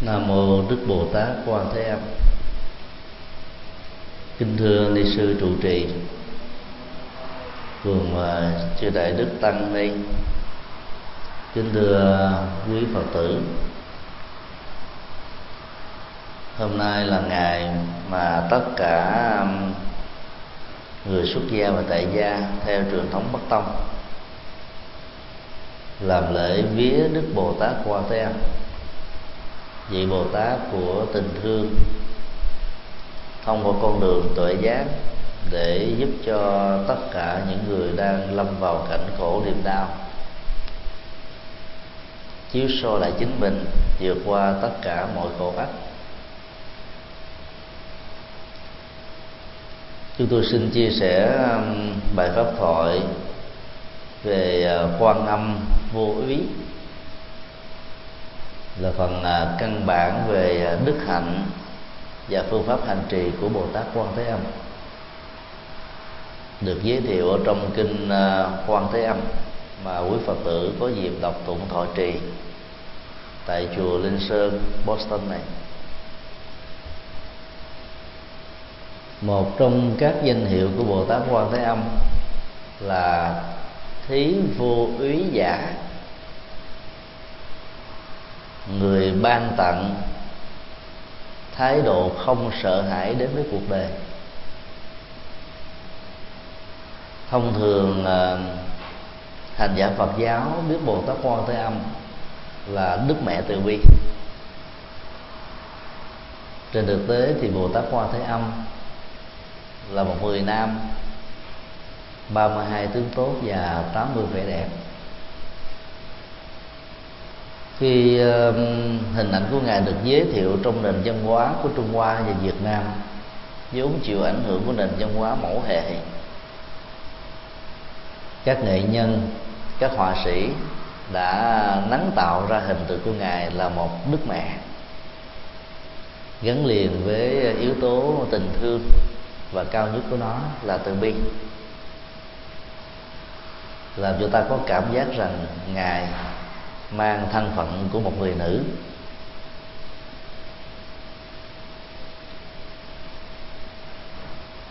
nam mô đức bồ tát quan thế âm. Kính thưa ni sư trụ trì cùng chư đại đức tăng ni. Kính thưa quý phật tử, hôm nay là ngày mà tất cả người xuất gia và tại gia theo truyền thống bắc tông, làm lễ vía đức bồ tát quan thế âm vị bồ tát của tình thương, thông qua con đường tuệ giác để giúp cho tất cả những người đang lâm vào cảnh khổ niềm đau. Chiếu soi lại chính mình, vượt qua tất cả mọi khổ ách. Chúng tôi xin chia sẻ um, bài pháp thoại về uh, quan âm vô úy là phần à, căn bản về à, đức hạnh và phương pháp hành trì của bồ tát quan thế âm. Được giới thiệu ở trong kinh à, quan thế âm mà quý phật tử có dịp đọc tụng thọ trì tại chùa linh sơn boston này. Một trong các danh hiệu của bồ tát quan thế âm là thí vô úy giả người ban tặng thái độ không sợ hãi đến với cuộc đời. Thông thường à, hành giả phật giáo biết bồ tát quan thế âm là đức mẹ từ bi. Trên thực tế thì bồ tát quan thế âm là một người nam 32 tướng tốt và 80 vẻ đẹp khi uh, hình ảnh của ngài được giới thiệu trong nền văn hóa của Trung Hoa và Việt Nam vốn chịu ảnh hưởng của nền văn hóa mẫu hệ. Các nghệ nhân các họa sĩ đã nắng tạo ra hình tượng của ngài là một đức mẹ gắn liền với yếu tố tình thương và cao nhất của nó là từ bi. Làm cho ta có cảm giác rằng ngài mang thân phận của một người nữ.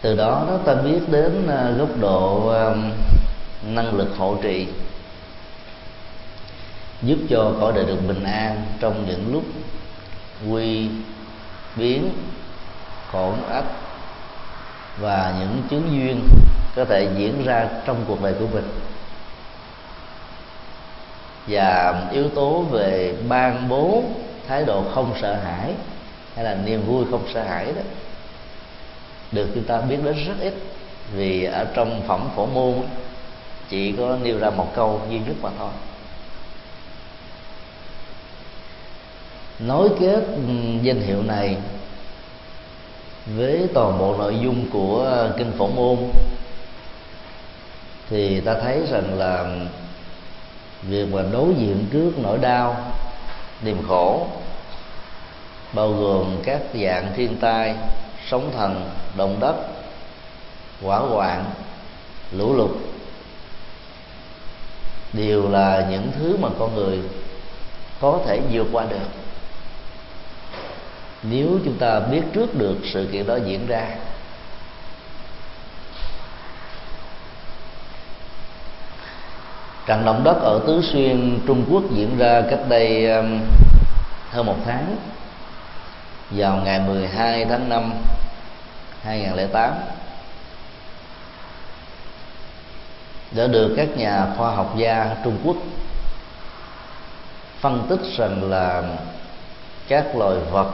Từ đó ta biết đến à, góc độ à, năng lực hộ trì, giúp cho cõi đời được bình an trong những lúc quy biến khổ ách và những chứng duyên có thể diễn ra trong cuộc đời của mình và yếu tố về ban bố, thái độ không sợ hãi, hay là niềm vui không sợ hãi đó, được chúng ta biết đến rất ít. Vì ở trong phẩm phổ môn, chỉ có nêu ra một câu duy nhất mà thôi. Nối kết ừ, danh hiệu này với toàn bộ nội dung của kinh phổ môn, thì ta thấy rằng là việc mà đối diện trước nỗi đau, niềm khổ, bao gồm các dạng thiên tai, sóng thần, động đất, hỏa hoạn, lũ lụt, đều là những thứ mà con người có thể vượt qua được. Nếu chúng ta biết trước được sự kiện đó diễn ra trận động đất ở tứ xuyên, trung quốc diễn ra cách đây um, hơn một tháng. Vào ngày 12 tháng 5 2008 đã được các nhà khoa học gia Trung Quốc phân tích rằng là các loài vật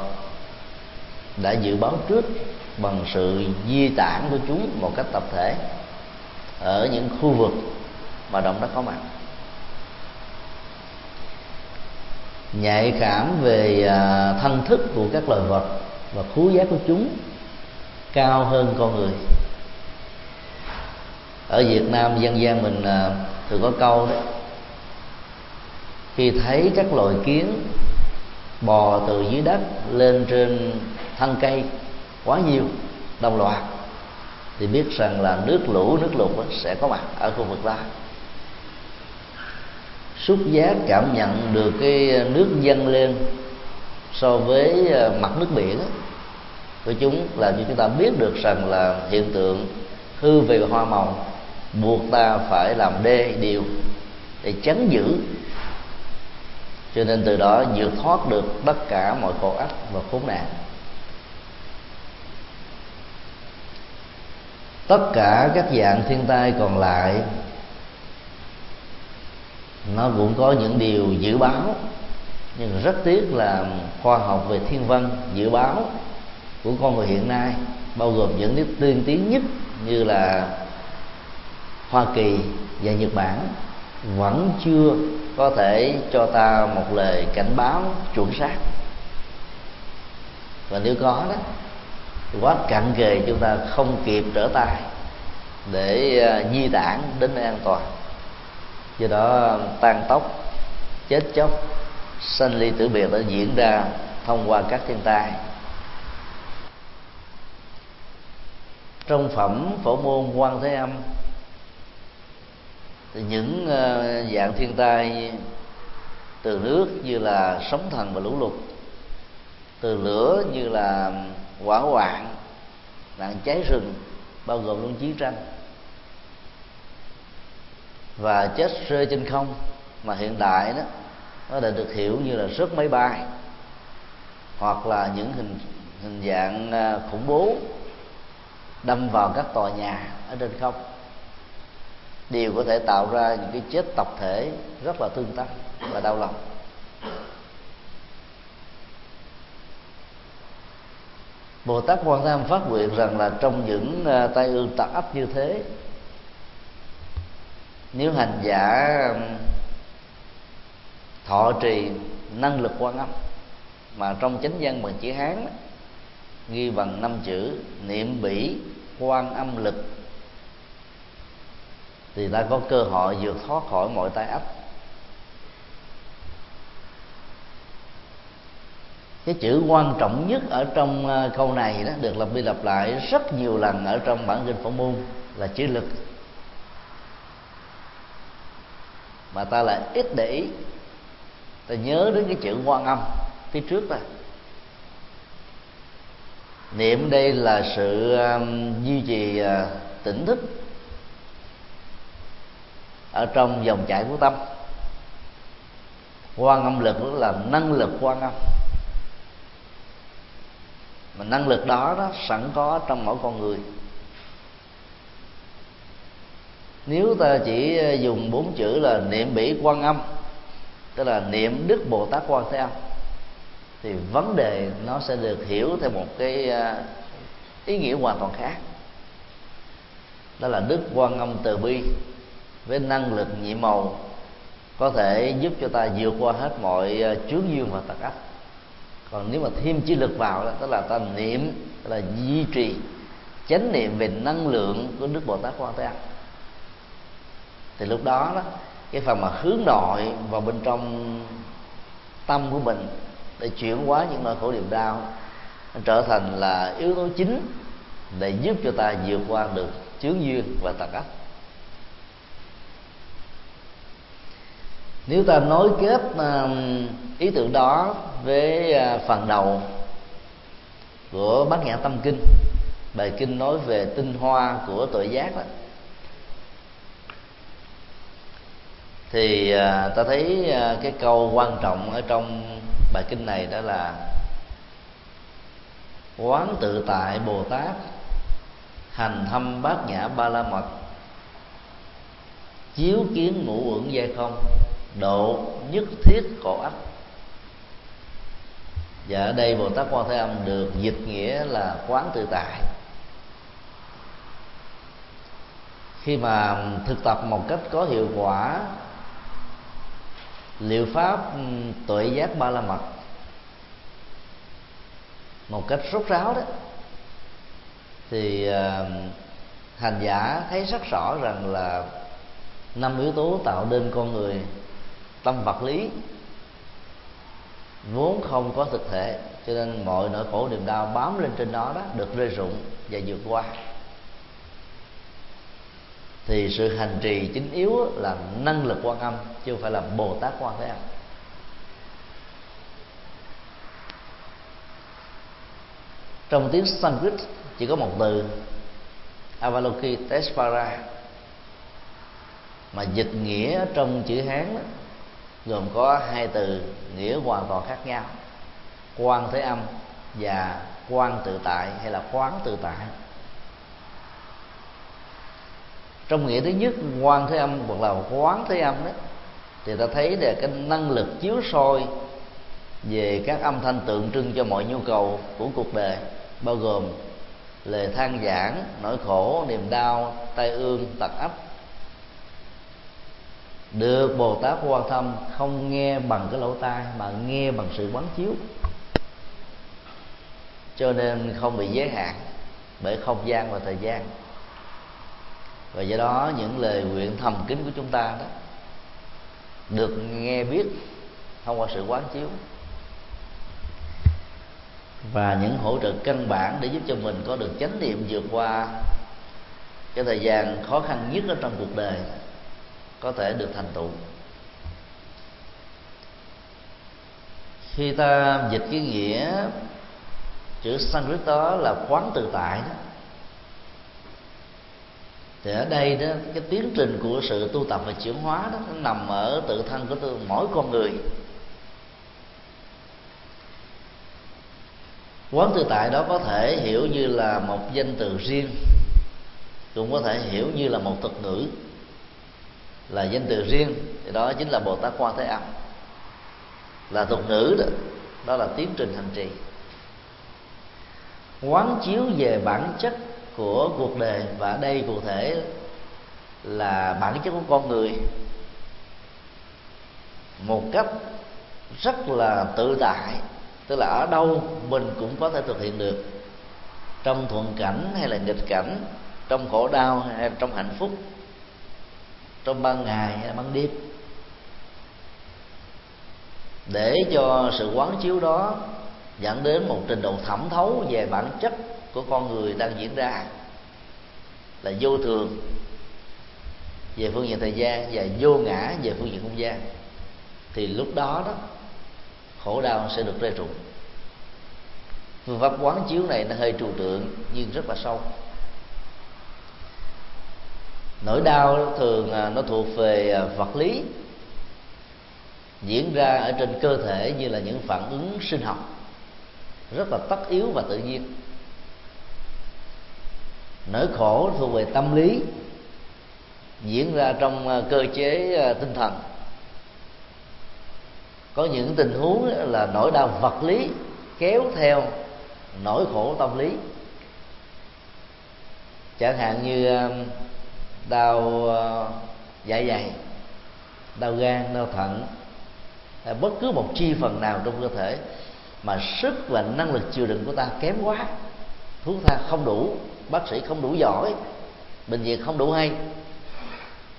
đã dự báo trước bằng sự di tản của chúng một cách tập thể ở những khu vực mà động đất có mặt. Nhạy cảm về à, thân thức của các loài vật và khú giác của chúng cao hơn con người. Ở Việt Nam dân gian mình à, thường có câu đấy khi thấy các loài kiến bò từ dưới đất lên trên thân cây quá nhiều, đồng loạt, thì biết rằng là nước lũ, nước lụt sẽ có mặt ở khu vực đó xúc giác cảm nhận được cái nước dâng lên so với ờ, mặt nước biển của chúng là cho chúng ta biết được rằng là hiện tượng hư về hoa màu buộc ta phải làm đê điều để chấn giữ. Cho nên từ đó vượt thoát được tất cả mọi khổ ách và khốn nạn. Tất cả các dạng thiên tai còn lại nó cũng có những điều dự báo, nhưng rất tiếc là khoa học về thiên văn, dự báo của con người hiện nay, bao gồm những nước tiên tiến nhất như là Hoa Kỳ và Nhật Bản, vẫn chưa có thể cho ta một lời cảnh báo chuẩn xác. Và nếu có đó, quá cạn kề chúng ta không kịp trở tay để à, di tản đến nơi an toàn do đó, tan tốc chết chóc, sanh ly tử biệt đã diễn ra thông qua các thiên tai. Trong phẩm phổ môn quan thế âm, thì những ờ, dạng thiên tai từ nước như là sóng thần và lũ lụt, từ lửa như là hỏa hoạn, nạn cháy rừng, bao gồm luôn chiến tranh và chết rơi trên không. Mà hiện đại đó, nó đã được hiểu như là rớt máy bay. Hoặc là những hình hình dạng à, khủng bố đâm vào các tòa nhà ở trên không. Đều có thể tạo ra những cái chết tập thể rất là tương tâm và đau lòng. Bồ Tát Quan Tham phát nguyện rằng là trong những à, tai ương tạc ấp như thế nếu hành giả um, thọ trì năng lực quan âm, mà trong chánh văn bằng chữ hán ghi bằng năm chữ, niệm bỉ, quan âm lực, thì ta có cơ hội vượt thoát khỏi mọi tai ách. Cái chữ quan trọng nhất ở trong uh, câu này đó được lặp đi lặp lại rất nhiều lần ở trong bản kinh phổ môn là chữ lực. Mà ta lại ít để ý. Ta nhớ đến cái chữ quan âm phía trước ta. Niệm đây là sự um, duy trì uh, tỉnh thức ở trong dòng chảy của tâm. Quan âm lực đó là năng lực quan âm. Mà năng lực đó đó sẵn có trong mỗi con người nếu ta chỉ dùng bốn chữ là niệm bỉ quan âm, tức là niệm đức bồ tát quan thế âm, thì vấn đề nó sẽ được hiểu theo một cái à, ý nghĩa hoàn toàn khác. Đó là đức quan âm từ bi với năng lực nhị màu có thể giúp cho ta vượt qua hết mọi à, chướng duyên và tật ách còn nếu mà thêm chi lực vào đó, tức là ta niệm, tức là duy trì, chánh niệm về năng lượng của đức bồ tát quan thế âm thì lúc đó đó, cái phần mà hướng nội vào bên trong tâm của mình để chuyển hóa những nỗi khổ niềm đau trở thành là yếu tố chính để giúp cho ta vượt qua được chướng duyên và tật ách nếu ta nối kết ý tưởng đó với à, phần đầu của bát nhã tâm kinh, bài kinh nói về tinh hoa của tội giác đó thì à, ta thấy à, cái câu quan trọng ở trong bài kinh này đó là quán tự tại bồ tát, hành thâm bát nhã ba la mật, chiếu kiến ngũ uẩn giai không, độ nhất thiết khổ ách. Và ở đây bồ tát quan thế âm được dịch nghĩa là quán tự tại. Khi mà thực tập một cách có hiệu quả liệu pháp tuệ giác ba la mật một cách rốt ráo đó thì uh, hành giả thấy rất rõ rằng là năm yếu tố tạo nên con người tâm vật lý vốn không có thực thể cho nên mọi nỗi khổ niềm đau bám lên trên đó đó được rơi rụng và vượt qua thì sự hành trì chính yếu là năng lực quan âm chứ không phải là bồ tát quan thế âm. Trong tiếng Sanskrit chỉ có một từ Avaloki Tespara mà dịch nghĩa trong chữ Hán đó, gồm có hai từ nghĩa hoàn toàn khác nhau quan thế âm và quan tự tại hay là quán tự tại trong nghĩa thứ nhất quan thế âm hoặc là quán thế âm đó, thì ta thấy là cái năng lực chiếu soi về các âm thanh tượng trưng cho mọi nhu cầu của cuộc đời, bao gồm lời than giảng, nỗi khổ, niềm đau, tai ương, tật ấp, được bồ tát quan tâm không nghe bằng cái lỗ tai mà nghe bằng sự quán chiếu. Cho nên không bị giới hạn bởi không gian và thời gian và do đó những lời nguyện thầm kín của chúng ta đó được nghe biết, thông qua sự quán chiếu. Và những hỗ trợ căn bản để giúp cho mình có được chánh niệm vượt qua cái thời gian khó khăn nhất ở trong cuộc đời có thể được thành tựu. Khi ta dịch cái nghĩa chữ Sanskrit đó là quán tự tại đó thì ở đây đó cái tiến trình của sự tu tập và chuyển hóa đó nó nằm ở tự thân của tôi, mỗi con người. Quán tự tại đó có thể hiểu như là một danh từ riêng cũng có thể hiểu như là một thuật ngữ. Là danh từ riêng thì đó chính là bồ tát quan thế âm. Là thuật ngữ đó đó là tiến trình hành trì. Quán chiếu về bản chất của cuộc đời và ở đây cụ thể là bản chất của con người. Một cách rất là tự tại, tức là ở đâu mình cũng có thể thực hiện được. Trong thuận cảnh hay là nghịch cảnh, trong khổ đau hay trong hạnh phúc, trong ban ngày hay là ban đêm. Để cho sự quán chiếu đó dẫn đến một trình độ thẩm thấu về bản chất của con người đang diễn ra là vô thường, về phương diện thời gian và vô ngã về phương diện không gian, thì lúc đó đó, khổ đau sẽ được rơi rụng phương pháp quán chiếu này nó hơi trừu tượng nhưng rất là sâu. Nỗi đau thường à, nó thuộc về à, vật lý, diễn ra ở trên cơ thể như là những phản ứng sinh học, rất là tất yếu và tự nhiên nỗi khổ thuộc về tâm lý diễn ra trong ờ, cơ chế ờ, tinh thần. Có những tình huống là nỗi đau vật lý kéo theo nỗi khổ tâm lý. Chẳng hạn như ờ, đau dạ dày, đau gan, đau thận, hay bất cứ một chi phần nào trong cơ thể mà sức và năng lực chịu đựng của ta kém quá, thuốc ta không đủ bác sĩ không đủ giỏi bệnh viện không đủ hay.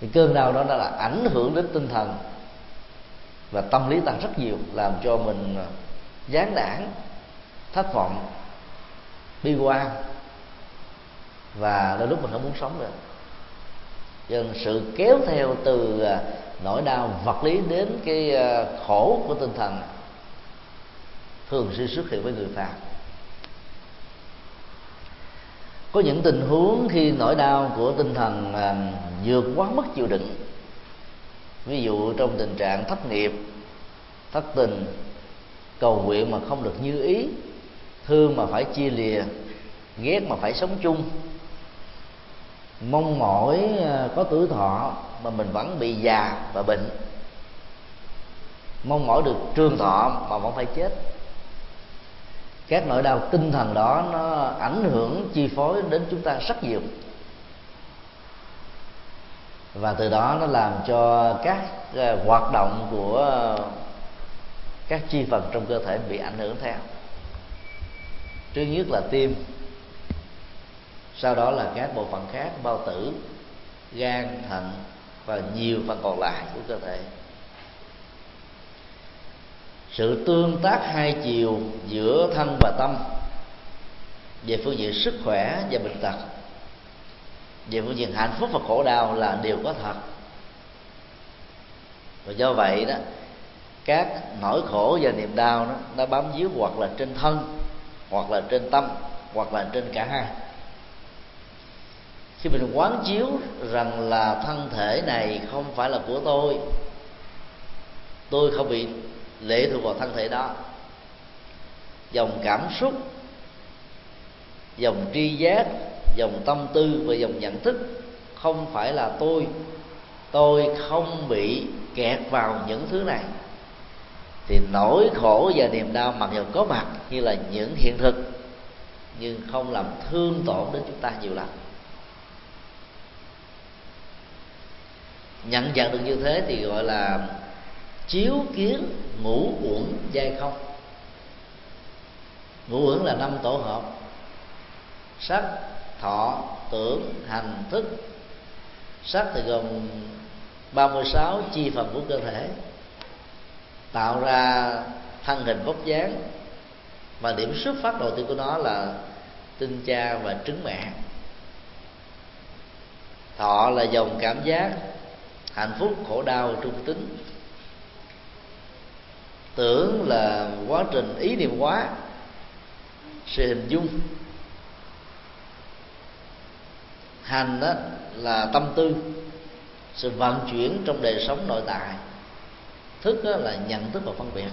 Thì cơn đau đó đã là ảnh hưởng đến tinh thần và tâm lý ta rất nhiều làm cho mình ờ, gián nản thất vọng bi quan và đôi lúc mình không muốn sống nữa. Cho nên sự kéo theo từ à, nỗi đau vật lý đến cái à, khổ của tinh thần thường xuyên xuất hiện với người phàm có những tình huống khi nỗi đau của tinh thần à, vượt quá mức chịu đựng. Ví dụ trong tình trạng thất nghiệp thất tình cầu nguyện mà không được như ý thương mà phải chia lìa ghét mà phải sống chung. Mong mỏi à, có tuổi thọ mà mình vẫn bị già và bệnh. Mong mỏi được trường thọ mà vẫn phải chết các nỗi đau tinh thần đó nó ảnh hưởng, chi phối đến chúng ta rất nhiều. Và từ đó nó làm cho các ờ, hoạt động của các chi phần trong cơ thể bị ảnh hưởng theo. Trước nhất là tim, sau đó là các bộ phận khác, bao tử, gan, thận và nhiều phần còn lại của cơ thể sự tương tác hai chiều giữa thân và tâm. Về phương diện sức khỏe và bệnh tật. Về phương diện hạnh phúc và khổ đau là điều có thật. Và do vậy đó, các nỗi khổ và niềm đau đó, nó bám víu hoặc là trên thân, hoặc là trên tâm, hoặc là trên cả hai. Khi mình quán chiếu rằng là thân thể này không phải là của tôi tôi không bị lệ thuộc vào thân thể đó. Dòng cảm xúc, dòng tri giác, dòng tâm tư và dòng nhận thức không phải là tôi. Tôi không bị kẹt vào những thứ này. Thì nỗi khổ và niềm đau mặc dù có mặt như là những hiện thực, nhưng không làm thương tổn đến chúng ta nhiều lắm. Nhận dạng được như thế thì gọi là chiếu kiến ngũ uẩn giai không? Ngũ uẩn là năm tổ hợp. Sắc, thọ, tưởng, hành, thức. Sắc thì gồm 36 chi phần của cơ thể, tạo ra thân hình vóc dáng và điểm xuất phát đầu tiên của nó là tinh cha và trứng mẹ. Thọ là dòng cảm giác, hạnh phúc, khổ đau, trung tính tưởng là quá trình, ý niệm hóa sự hình dung. Hành đó là tâm tư, sự vận chuyển trong đời sống nội tại. Thức đó là nhận thức và phân biệt.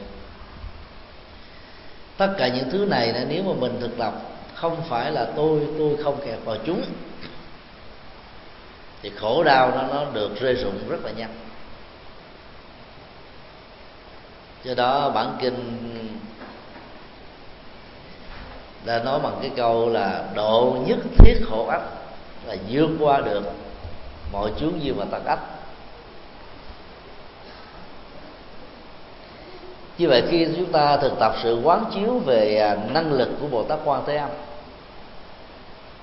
Tất cả những thứ này nếu mà mình thực tập không phải là tôi tôi không kẹt vào chúng, thì khổ đau nó nó được rơi rụng rất là nhanh. Do đó, bản kinh đã nói bằng cái câu là độ nhất thiết khổ ách là vượt qua được mọi chướng duyên và tật ách như vậy khi chúng ta thực tập sự quán chiếu về à, năng lực của bồ tát quan thế âm,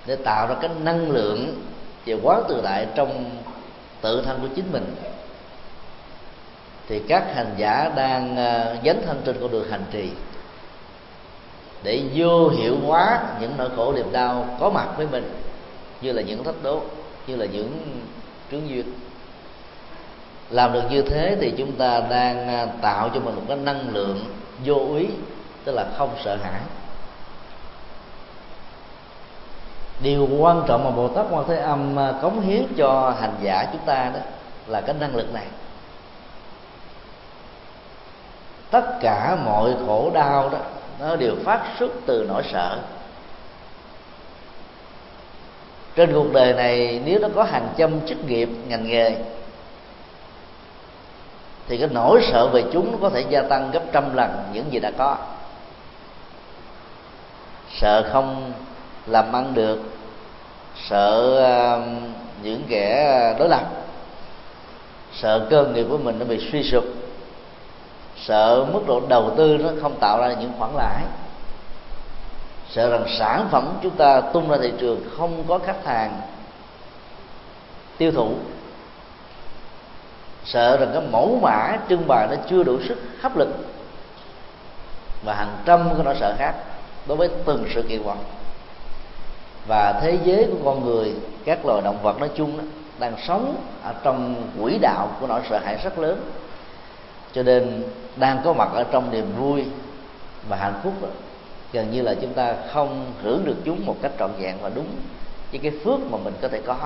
để tạo ra cái năng lượng về quán tự đại trong tự thân của chính mình thì các hành giả đang ờ, dấn thân trên con đường hành trì. Để vô hiệu hóa những nỗi khổ niềm đau có mặt với mình, như là những thách đố, như là những trướng duyên. Làm được như thế thì chúng ta đang ờ, tạo cho mình một cái năng lượng vô ý, tức là không sợ hãi. Điều quan trọng mà bồ tát quan thế âm ờ, cống hiến cho hành giả chúng ta đó là cái năng lực này tất cả mọi khổ đau đó nó đều phát xuất từ nỗi sợ. Trên cuộc đời này nếu nó có hàng trăm chức nghiệp ngành nghề thì cái nỗi sợ về chúng nó có thể gia tăng gấp trăm lần những gì đã có. Sợ không làm ăn được sợ uh, những kẻ đối lập sợ cơ nghiệp của mình nó bị suy sụp sợ mức độ đầu tư nó không tạo ra những khoản lãi. Sợ rằng sản phẩm chúng ta tung ra thị trường không có khách hàng tiêu thụ. Sợ rằng cái mẫu mã trưng bày nó chưa đủ sức hấp lực. Và hàng trăm cái nỗi sợ khác đối với từng sự kiện vật và thế giới của con người các loài động vật nói chung đó, đang sống ở trong quỹ đạo của nỗi sợ hãi rất lớn cho nên đang có mặt ở trong niềm vui và hạnh phúc đó, gần như là chúng ta không hưởng được chúng một cách trọn vẹn và đúng với cái phước mà mình có thể có.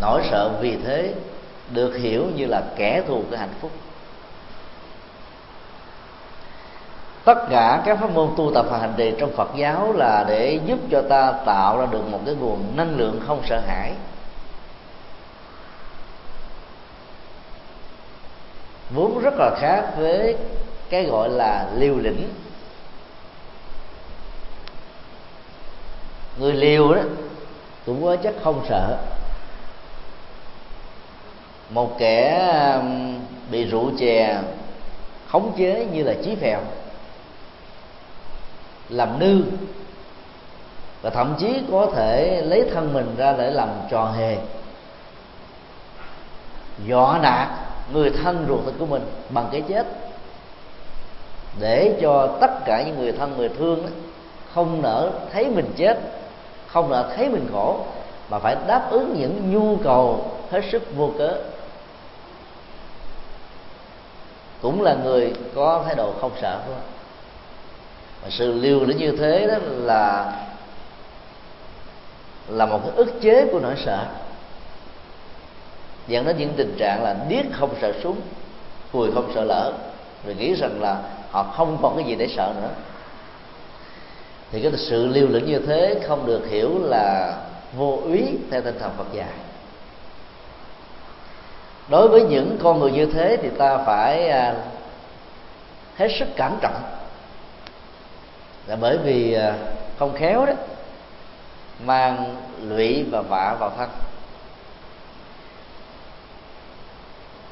Nỗi sợ vì thế được hiểu như là kẻ thù của hạnh phúc. Tất cả các pháp môn tu tập và hành trì trong Phật giáo là để giúp cho ta tạo ra được một cái nguồn năng lượng không sợ hãi. Vốn rất là khác với cái gọi là liều lĩnh. Người liều đó, cũng có chất không sợ. Một kẻ bị rượu chè khống chế như là chí phèo, làm nư, và thậm chí có thể lấy thân mình ra để làm trò hề. Dọa nạt người thân ruột thịt của mình bằng cái chết. Để cho tất cả những người thân người thương đó, không nỡ thấy mình chết không nỡ thấy mình khổ mà phải đáp ứng những nhu cầu hết sức vô cớ. Cũng là người có thái độ không sợ thôi và sự liều lĩnh như thế đó là là một cái ức chế của nỗi sợ dẫn đến những tình trạng là điếc không sợ súng cùi không sợ lỡ rồi nghĩ rằng là họ không còn cái gì để sợ nữa. Thì cái sự liều lĩnh như thế không được hiểu là vô úy theo tinh thần Phật dạy. Đối với những con người như thế thì ta phải à, hết sức cẩn trọng. Là bởi vì à, không khéo đó, mang lụy và vạ vào thân.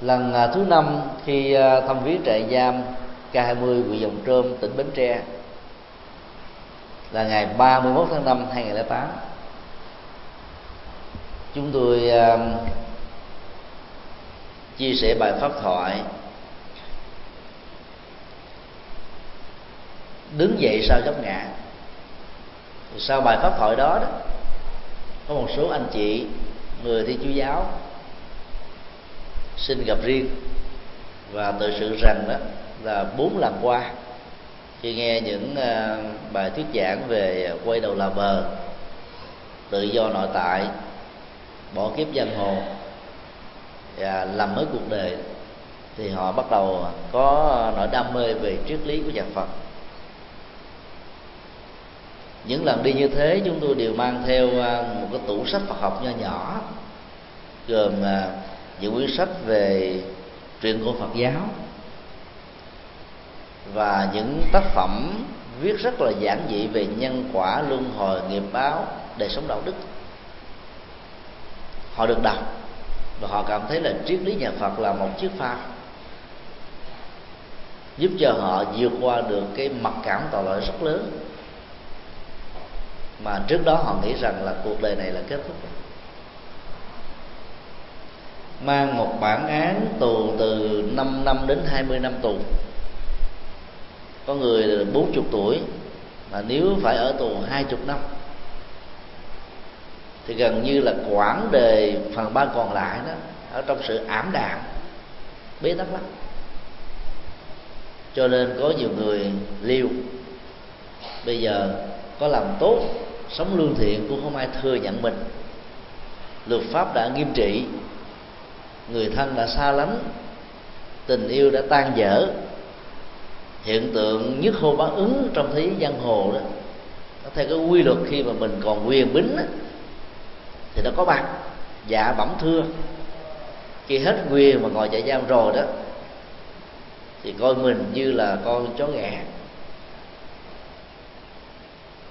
Lần à, thứ năm khi à, thăm viếng trại giam K20 huyện Dòng Trơm tỉnh Bến Tre là ngày 31 tháng 5 2008 chúng tôi uh, chia sẻ bài pháp thoại. Đứng dậy sau chấp ngã? Sau bài pháp thoại đó, đó có một số anh chị người thi chú giáo xin gặp riêng. Và tự sự rằng đó là bốn lần qua khi nghe những ờ, bài thuyết giảng về quay đầu là bờ, tự do nội tại, bỏ kiếp giang hồ, và làm mới cuộc đời, thì họ bắt đầu có nỗi đam mê về triết lý của nhà Phật. Những lần đi như thế, chúng tôi đều mang theo ờ, một cái tủ sách Phật học nho nhỏ, gồm ờ, những quyển sách về truyện của Phật giáo. Và những tác phẩm viết rất là giản dị về nhân quả, luân hồi, nghiệp báo, đời sống đạo đức. Họ được đọc và họ cảm thấy là triết lý nhà Phật là một chiếc phao, giúp cho họ vượt qua được cái mặc cảm tội lỗi rất lớn. Mà trước đó họ nghĩ rằng là cuộc đời này là kết thúc mang một bản án tù từ 5 năm đến 20 năm tù. Có người 40 tuổi, mà nếu phải ở tù 20 năm, thì gần như là quãng đề phần ba còn lại đó, ở trong sự ảm đạm, bế tắc lắm. Cho nên có nhiều người liêu bây giờ có làm tốt sống lương thiện cũng không ai thừa nhận mình. Luật pháp đã nghiêm trị người thân đã xa lánh tình yêu đã tan dở. Hiện tượng nhất hô bá ứng trong thế giang hồ đó theo cái quy luật khi mà mình còn quyền bính đó, thì nó có mặt. Dạ bẩm thưa. Khi hết quyền mà ngồi chạy giam rồi đó thì coi mình như là con chó ghẻ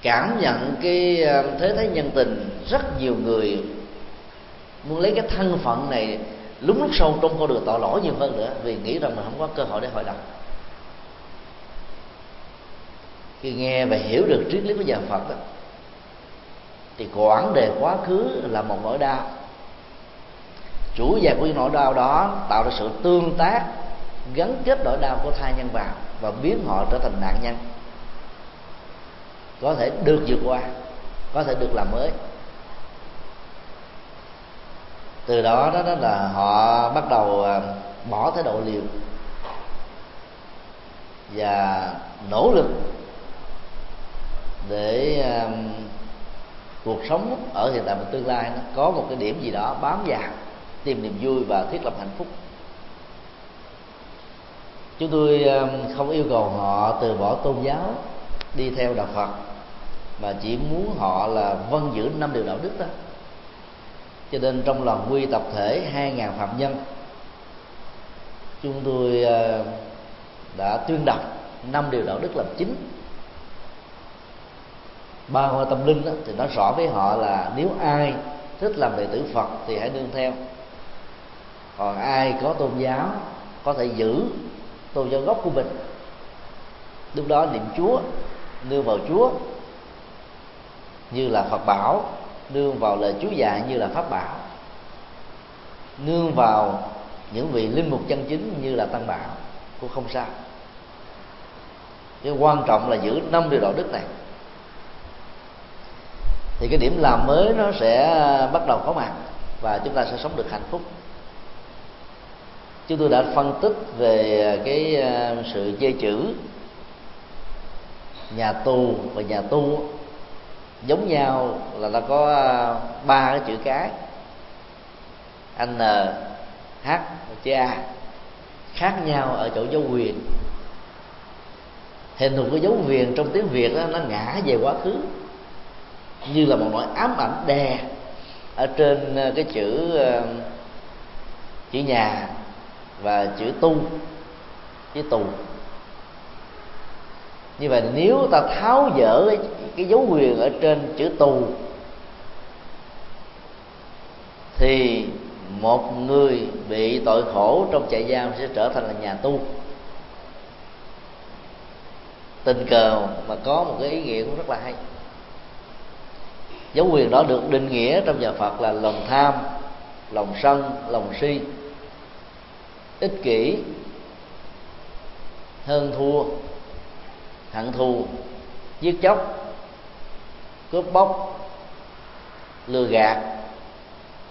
cảm nhận cái ờ, thế thái nhân tình rất nhiều người muốn lấy cái thân phận này lúng lúc sâu trong con đường tội lỗi nhiều hơn nữa, vì nghĩ rằng mình không có cơ hội để hội đồng khi nghe và hiểu được triết lý của nhà Phật đó thì quãng đề quá khứ là một nỗi đau. Chủ giác của nỗi đau đó tạo ra sự tương tác gắn kết nỗi đau của thai nhân vào và biến họ trở thành nạn nhân. Có thể được vượt qua, có thể được làm mới từ đó đó, đó là họ bắt đầu à, bỏ thái độ liều và nỗ lực để um, cuộc sống ở hiện tại và tương lai nó có một cái điểm gì đó bám vào tìm niềm vui và thiết lập hạnh phúc. Chúng tôi um, không yêu cầu họ từ bỏ tôn giáo đi theo đạo phật mà chỉ muốn họ là vân giữ năm điều đạo đức đó cho nên trong lòng quy tập thể 2.000 phạm nhân chúng tôi ờ, đã tuyên đọc năm điều đạo đức làm chính. Ba hoa tâm linh đó, thì nói rõ với họ là nếu ai thích làm đệ tử phật thì hãy nương theo. Còn ai có tôn giáo có thể giữ tôn giáo gốc của mình. Lúc đó niệm chúa nương vào chúa như là phật bảo nương vào lời chúa dạy như là pháp bảo. Nương vào những vị linh mục chân chính như là tăng bảo, cũng không sao. Cái quan trọng là giữ năm điều đạo đức này. Thì cái điểm làm mới nó sẽ bắt đầu có mặt và chúng ta sẽ sống được hạnh phúc. Chúng tôi đã phân tích về cái ờ, sự dây chữ, nhà tù và nhà tu giống nhau là nó có à, ba cái chữ cái. N à, h chữ a. Khác nhau ở chỗ dấu quyền. Hình thù của dấu quyền trong tiếng việt đó, nó ngã về quá khứ. Như là một nỗi ám ảnh đè ở trên à, cái chữ chữ nhà và chữ tu chữ tù như vậy nếu ta tháo dỡ cái, cái dấu quyền ở trên chữ tù thì một người bị tội khổ trong trại giam sẽ trở thành là nhà tu tình cờ mà có một cái ý nghĩa cũng rất là hay. Dấu quyền đó được định nghĩa trong nhà Phật là lòng tham lòng sân lòng si. Ích kỷ hơn thua hận thù giết chóc, cướp bóc, lừa gạt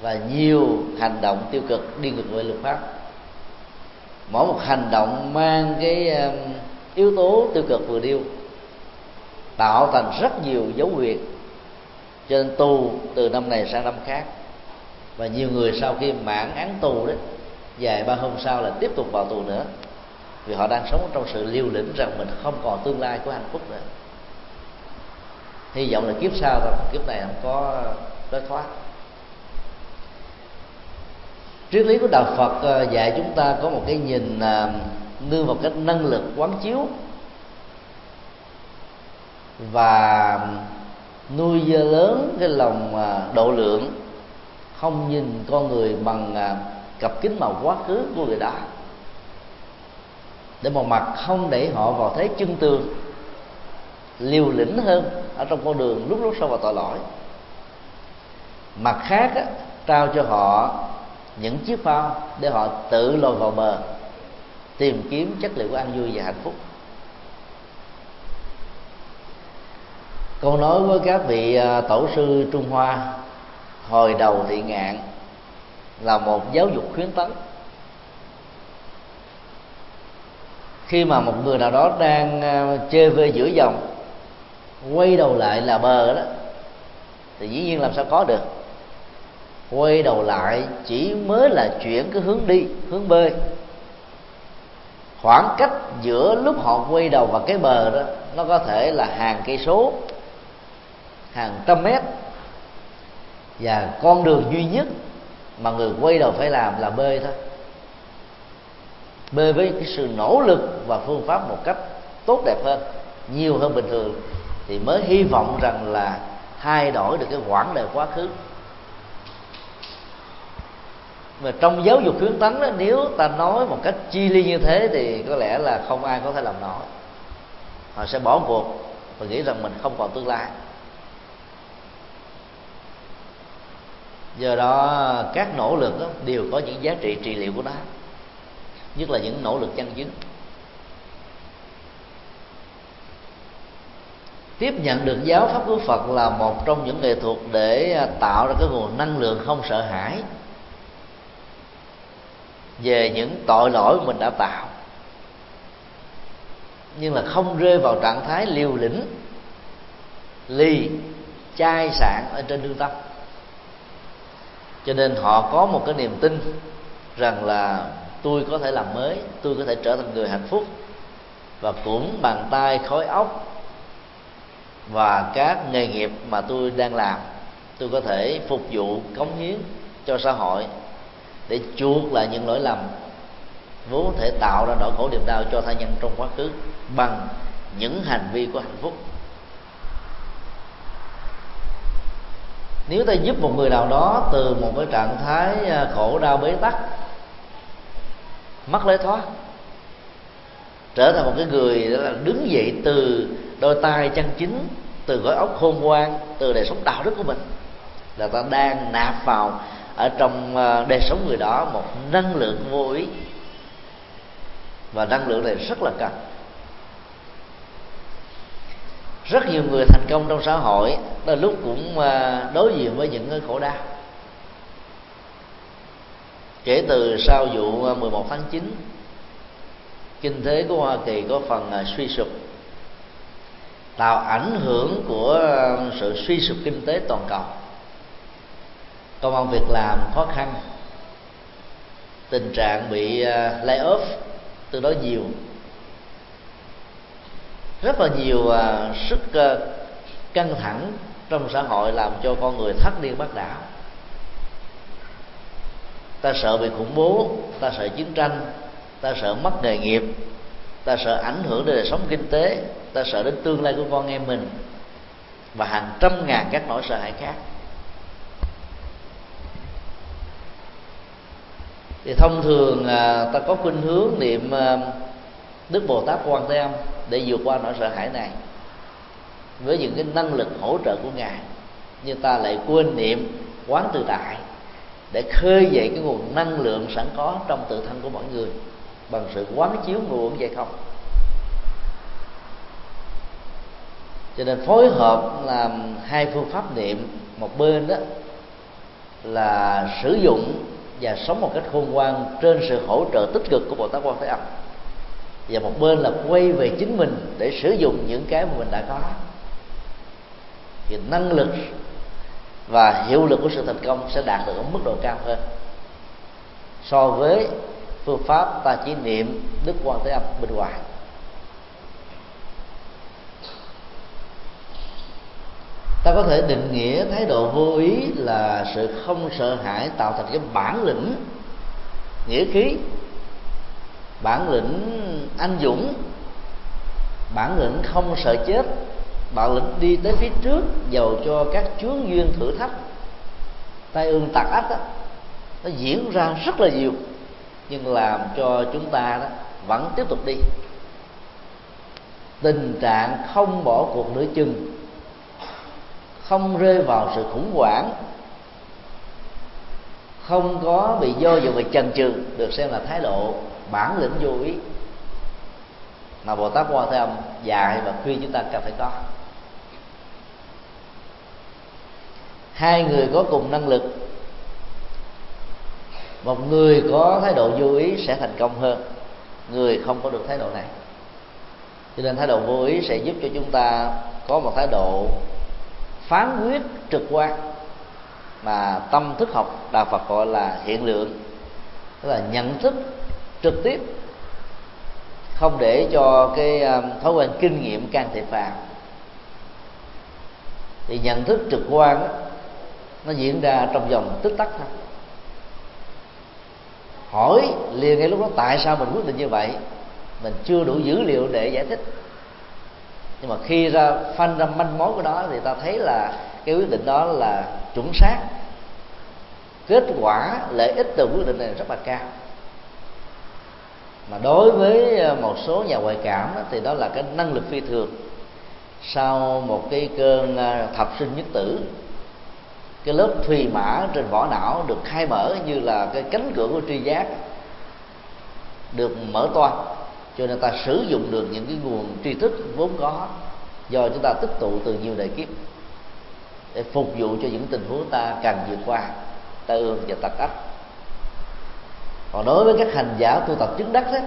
và nhiều hành động tiêu cực đi ngược với luật pháp. Mỗi một hành động mang cái um, yếu tố tiêu cực vừa điêu, tạo thành rất nhiều dấu huyệt cho nên tu từ năm này sang năm khác. Và nhiều người sau khi mãn án tù đấy vài ba hôm sau là tiếp tục vào tù nữa vì họ đang sống trong sự liều lĩnh rằng mình không còn tương lai của hạnh phúc nữa. Hy vọng là kiếp sau thôi kiếp này không có lối thoát triết lý của đạo phật ờ, dạy chúng ta có một cái nhìn đưa nương vào cái năng lực quán chiếu và nuôi dơ lớn cái lòng ờ, độ lượng, không nhìn con người bằng cặp kính màu quá khứ của người đó để một mặt không để họ vào thế chân tường liều lĩnh hơn ở trong con đường lúc lúc sâu vào tội lỗi. Mặt khác á, trao cho họ những chiếc phao để họ tự lội vào bờ tìm kiếm chất liệu của an vui và hạnh phúc. Câu nói với các vị à, tổ sư trung hoa hồi đầu thị ngạn là một giáo dục khuyến tấn. Khi mà một người nào đó đang ờ, chơi vơi giữa dòng, quay đầu lại là bờ đó, thì dĩ nhiên làm sao có được. Quay đầu lại chỉ mới là chuyển cái hướng đi, hướng bơi. Khoảng cách giữa lúc họ quay đầu và cái bờ đó, nó có thể là hàng cây số, hàng trăm mét. Và con đường duy nhất mà người quay đầu phải làm là bơi thôi bơi với cái sự nỗ lực và phương pháp một cách tốt đẹp hơn, nhiều hơn bình thường, thì mới hy vọng rằng là thay đổi được cái quãng đời quá khứ. Mà trong giáo dục khuyến tấn đó, nếu ta nói một cách chi ly như thế thì có lẽ là không ai có thể làm nổi. Họ sẽ bỏ cuộc và nghĩ rằng mình không còn tương lai. Do đó, các nỗ lực đó đều có những giá trị trị liệu của nó nhất là những nỗ lực chân chính. Tiếp nhận được giáo pháp của phật là một trong những nghệ thuật để à, tạo ra cái nguồn năng lượng không sợ hãi về những tội lỗi mình đã tạo. Nhưng là không rơi vào trạng thái liều lĩnh ly chai sạn ở trên lương tâm. Cho nên họ có một cái niềm tin rằng là tôi có thể làm mới, tôi có thể trở thành người hạnh phúc, và cũng bàn tay khối óc và các nghề nghiệp mà tôi đang làm, tôi có thể phục vụ cống hiến cho xã hội để chuộc lại những lỗi lầm, vốn thể tạo ra nỗi khổ niềm đau cho tha nhân trong quá khứ bằng những hành vi của hạnh phúc. Nếu ta giúp một người nào đó từ một cái trạng thái à, khổ, đau, bế tắc mất lối thoát. Trở thành một cái người đó là đứng dậy từ đôi tay chân chính, từ gói ốc khôn ngoan, từ đời sống đạo đức của mình. Là ta đang nạp vào, ở trong ờ, đời sống người đó một năng lượng vô ý. Và năng lượng này rất là cần. Rất nhiều người thành công trong xã hội, đôi lúc cũng ờ, đối diện với những cái khổ đau kể từ sau vụ à, 11 tháng 9 kinh tế của Hoa Kỳ có phần à, suy sụp. Tạo ảnh hưởng của à, sự suy sụp kinh tế toàn cầu. Công an việc làm khó khăn. Tình trạng bị lay off từ đó nhiều. Rất là nhiều sức căng thẳng trong xã hội làm cho con người thất điên bắt đảo ta sợ bị khủng bố, ta sợ chiến tranh, ta sợ mất nghề nghiệp, ta sợ ảnh hưởng đến đời sống kinh tế, ta sợ đến tương lai của con em mình và hàng trăm ngàn các nỗi sợ hãi khác. Thì thông thường à, ta có khuynh hướng niệm à, đức bồ tát quan thế âm để vượt qua nỗi sợ hãi này với những cái năng lực hỗ trợ của ngài, nhưng ta lại quên niệm quán tự tại để khơi dậy cái nguồn năng lượng sẵn có trong tự thân của mọi người bằng sự quán chiếu nguồn vậy không? Cho nên phối hợp làm hai phương pháp niệm, một bên đó là sử dụng và sống một cách khôn ngoan trên sự hỗ trợ tích cực của bồ tát quan thế âm. Và một bên là quay về chính mình để sử dụng những cái mà mình đã có. Thì năng lực và hiệu lực của sự thành công sẽ đạt được ở mức độ cao hơn. So với phương pháp ta chỉ niệm đức quan thế âm bên ngoài. Ta có thể định nghĩa thái độ vô ý là sự không sợ hãi tạo thành cái bản lĩnh, nghĩa khí, bản lĩnh anh dũng, bản lĩnh không sợ chết bản lĩnh đi tới phía trước dầu cho các chướng duyên thử thách. Tai ương tạc ách đó, nó diễn ra rất là nhiều nhưng làm cho chúng ta đó vẫn tiếp tục đi. Tình trạng không bỏ cuộc nửa chừng không rơi vào sự khủng hoảng không có bị do dự và chần chừ được xem là thái độ bản lĩnh vô ý mà bồ tát quan thế âm dạy và khuyên chúng ta cần phải có. Hai người có cùng năng lực. Một người có thái độ vô ý sẽ thành công hơn. Người không có được thái độ này. Cho nên thái độ vô ý sẽ giúp cho chúng ta có một thái độ phán quyết trực quan mà tâm thức học đạo Phật gọi là hiện lượng tức là nhận thức trực tiếp không để cho cái um, thói quen kinh nghiệm can thiệp vào. Thì nhận thức trực quan đó, nó diễn ra trong vòng tích tắc thôi. Hỏi liền ngay lúc đó tại sao mình quyết định như vậy? Mình chưa đủ dữ liệu để giải thích. Nhưng mà khi ra phanh ra manh mối của đó thì ta thấy là cái quyết định đó là chuẩn xác. Kết quả lợi ích từ quyết định này rất là cao. Mà đối với ờ, một số nhà ngoại cảm đó, thì đó là cái năng lực phi thường. Sau một cái cơn ờ, thập sinh nhất tử cái lớp thùy mã trên vỏ não được khai mở như là cái cánh cửa của tri giác, được mở toan cho nên ta sử dụng được những cái nguồn tri thức vốn có do chúng ta tích tụ từ nhiều đời kiếp để phục vụ cho những tình huống ta cần vượt qua, ta ương và tật ách. Còn đối với các hành giả tu tập chứng đắc đó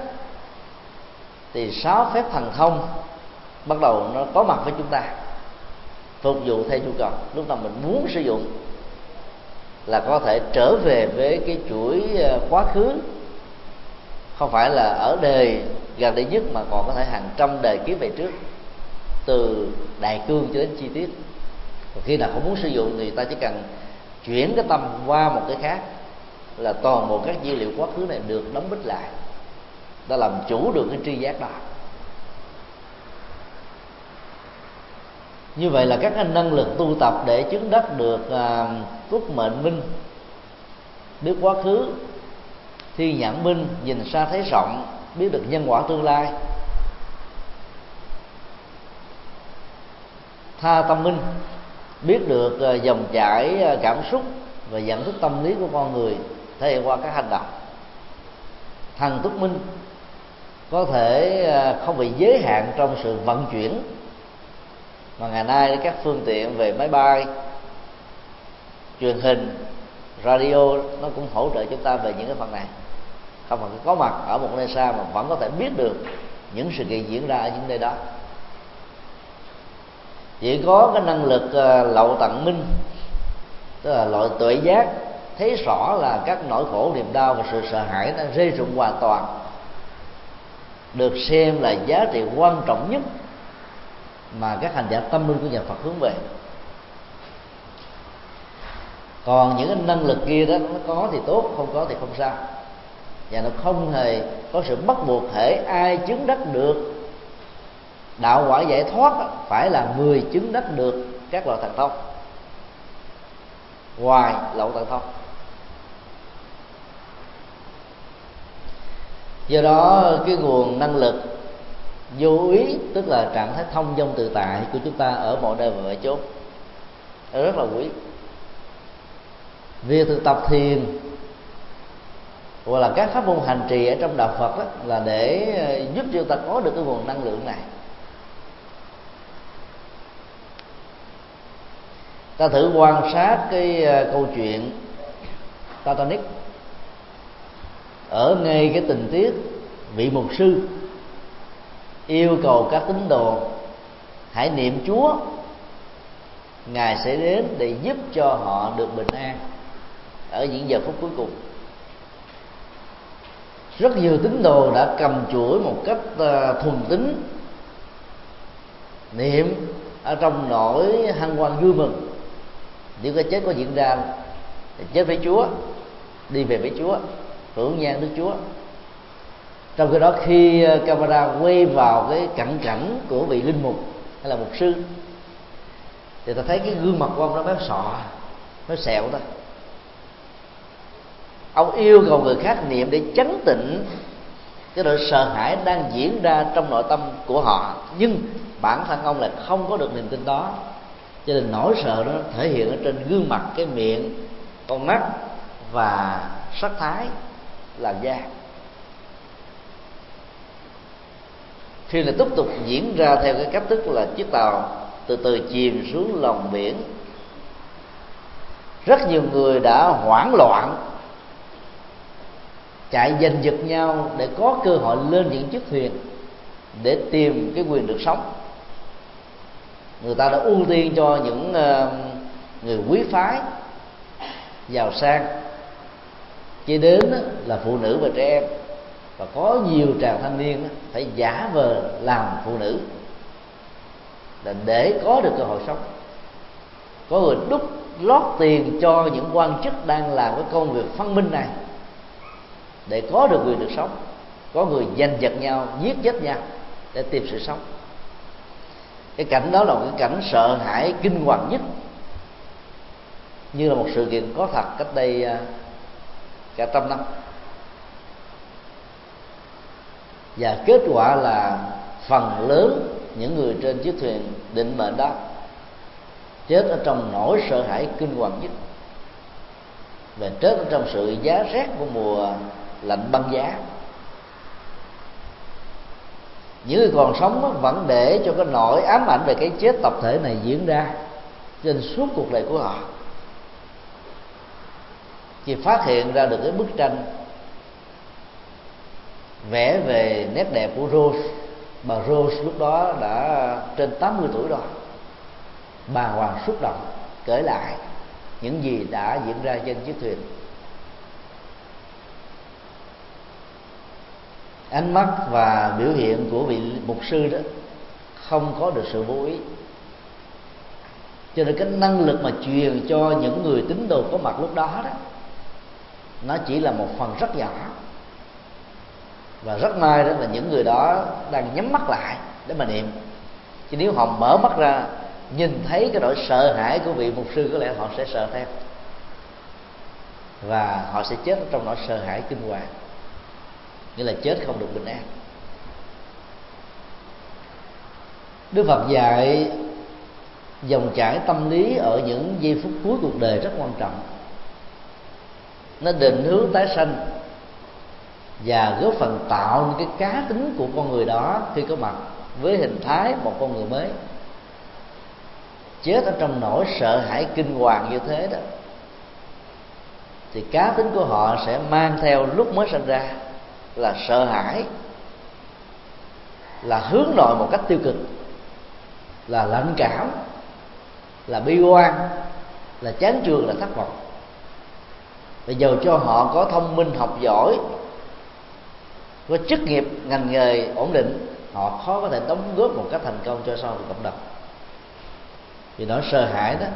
thì sáu phép thần thông bắt đầu nó có mặt với chúng ta phục vụ theo nhu cầu. Lúc nào mình muốn sử dụng là có thể trở về với cái chuỗi ờ, quá khứ. Không phải là ở đời gần đây nhất mà còn có thể hàng trăm đời kiếp về trước, từ đại cương cho đến chi tiết. Và khi nào không muốn sử dụng thì ta chỉ cần chuyển cái tâm qua một cái khác, là toàn bộ các dữ liệu quá khứ này được đóng bích lại. Ta làm chủ được cái tri giác đó. Như vậy là các anh năng lực tu tập để chứng đắc được à, túc mệnh minh. Biết quá khứ thi nhãn minh nhìn xa thấy rộng biết được nhân quả tương lai. Tha tâm minh biết được à, dòng chảy à, cảm xúc và nhận thức tâm lý của con người thể hiện qua các hành động. Thần túc minh có thể à, không bị giới hạn trong sự vận chuyển mà ngày nay các phương tiện về máy bay, truyền hình, radio nó cũng hỗ trợ chúng ta về những cái phần này. Không phải có mặt ở một nơi xa mà vẫn có thể biết được những sự kiện diễn ra ở những nơi đó. Chỉ có cái năng lực ờ, lậu tận minh, tức là loại tuệ giác, thấy rõ là các nỗi khổ, niềm đau và sự sợ hãi đang rơi rụng hoàn toàn, được xem là giá trị quan trọng nhất mà các hành giả tâm linh của nhà Phật hướng về. Còn những cái năng lực kia đó, nó có thì tốt, không có thì không sao. Và nó không hề có sự bắt buộc thể ai chứng đắc được. Đạo quả giải thoát phải là người chứng đắc được các loại thần thông. Ngoài lậu thần thông. Do đó, cái nguồn năng lực vô ý tức là trạng thái thông dong tự tại của chúng ta ở mọi nơi và mọi chỗ rất là quý. Việc thực tập thiền hoặc là các pháp môn hành trì ở trong đạo Phật đó, là để ờ, giúp cho ta có được cái nguồn năng lượng này. Ta thử quan sát cái ờ, câu chuyện Titanic ở ngay cái tình tiết vị mục sư yêu cầu các tín đồ, hãy niệm Chúa. Ngài sẽ đến để giúp cho họ được bình an. Ở những giờ phút cuối cùng, rất nhiều tín đồ đã cầm chuỗi một cách ờ, thuần tính. Niệm ở trong nỗi hân hoan vui mừng. Nếu cái chết có diễn ra, thì chết với chúa, đi về với chúa, hưởng nhan đức chúa trong khi đó khi ờ, camera quay vào cái cận cảnh của vị linh mục hay là mục sư, thì ta thấy cái gương mặt của ông nó mới sọ nó sẹo đó. Ông yêu cầu người khác niệm để chấn tịnh cái nỗi sợ hãi đang diễn ra trong nội tâm của họ. Nhưng bản thân ông lại không có được niềm tin đó. Cho nên nỗi sợ đó thể hiện ở trên gương mặt, cái miệng, con mắt và sắc thái, làn da. Phim là tiếp tục diễn ra theo cái cách thức là chiếc tàu từ từ chìm xuống lòng biển, rất nhiều người đã hoảng loạn, chạy giành giật nhau để có cơ hội lên những chiếc thuyền để tìm cái quyền được sống. Người ta đã ưu tiên cho những ờ, người quý phái giàu sang, chỉ đến là phụ nữ và trẻ em và có nhiều chàng thanh niên phải giả vờ làm phụ nữ. Là để có được cơ hội sống. Có người đúc lót tiền cho những quan chức đang làm cái công việc phân minh này để có được quyền được sống. Có người giành giật nhau, giết chết nhau để tìm sự sống. Cái cảnh đó là một cái cảnh sợ hãi, kinh hoàng nhất. Như là một sự kiện có thật cách đây à, cả trăm năm. Và kết quả là phần lớn những người trên chiếc thuyền định mệnh đó chết ở trong nỗi sợ hãi kinh hoàng nhất. Và chết ở trong sự giá rét của mùa lạnh băng giá. Những người còn sống vẫn để cho cái nỗi ám ảnh về cái chết tập thể này diễn ra trên suốt cuộc đời của họ. Khi phát hiện ra được cái bức tranh vẽ về nét đẹp của Rose. Bà Rose lúc đó đã trên 80 tuổi rồi. Bà hoàng xúc động, kể lại những gì đã diễn ra trên chiếc thuyền. Ánh mắt và biểu hiện của vị mục sư đó không có được sự vô ý. Cho nên cái năng lực mà truyền cho những người tín đồ có mặt lúc đó đó, nó chỉ là một phần rất nhỏ và rất may đó là những người đó đang nhắm mắt lại để mà niệm. Chứ nếu họ mở mắt ra, nhìn thấy cái nỗi sợ hãi của vị mục sư, có lẽ họ sẽ sợ theo. Và họ sẽ chết trong nỗi sợ hãi kinh hoàng. Nghĩa là chết không được bình an. Đức phật dạy dòng chảy tâm lý ở những giây phút cuối cuộc đời rất quan trọng. Nó định hướng tái sanh và góp phần tạo những cái cá tính của con người đó khi có mặt với hình thái một con người mới. Chết ở trong nỗi sợ hãi kinh hoàng như thế đó, thì cá tính của họ sẽ mang theo lúc mới sinh ra là sợ hãi, là hướng nội một cách tiêu cực, là lạnh cảm, là bi quan, là chán trường, là thất vọng. Và dầu cho họ có thông minh, học giỏi có chức nghiệp, ngành nghề ổn định, họ khó có thể đóng góp một cách thành công cho xã hội cộng đồng. Vì nó sợ hãi đó,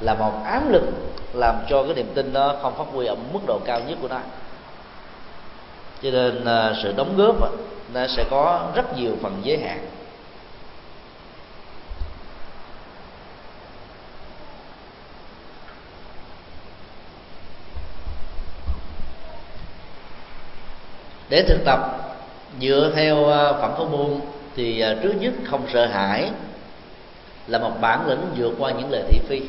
là một ám lực làm cho cái niềm tin nó không phát huy ở mức độ cao nhất của nó. Cho nên à, sự đóng góp nó sẽ có rất nhiều phần giới hạn. Để thực tập dựa theo à, phẩm phong môn thì à, trước nhất không sợ hãi là một bản lĩnh vượt qua những lời thị phi.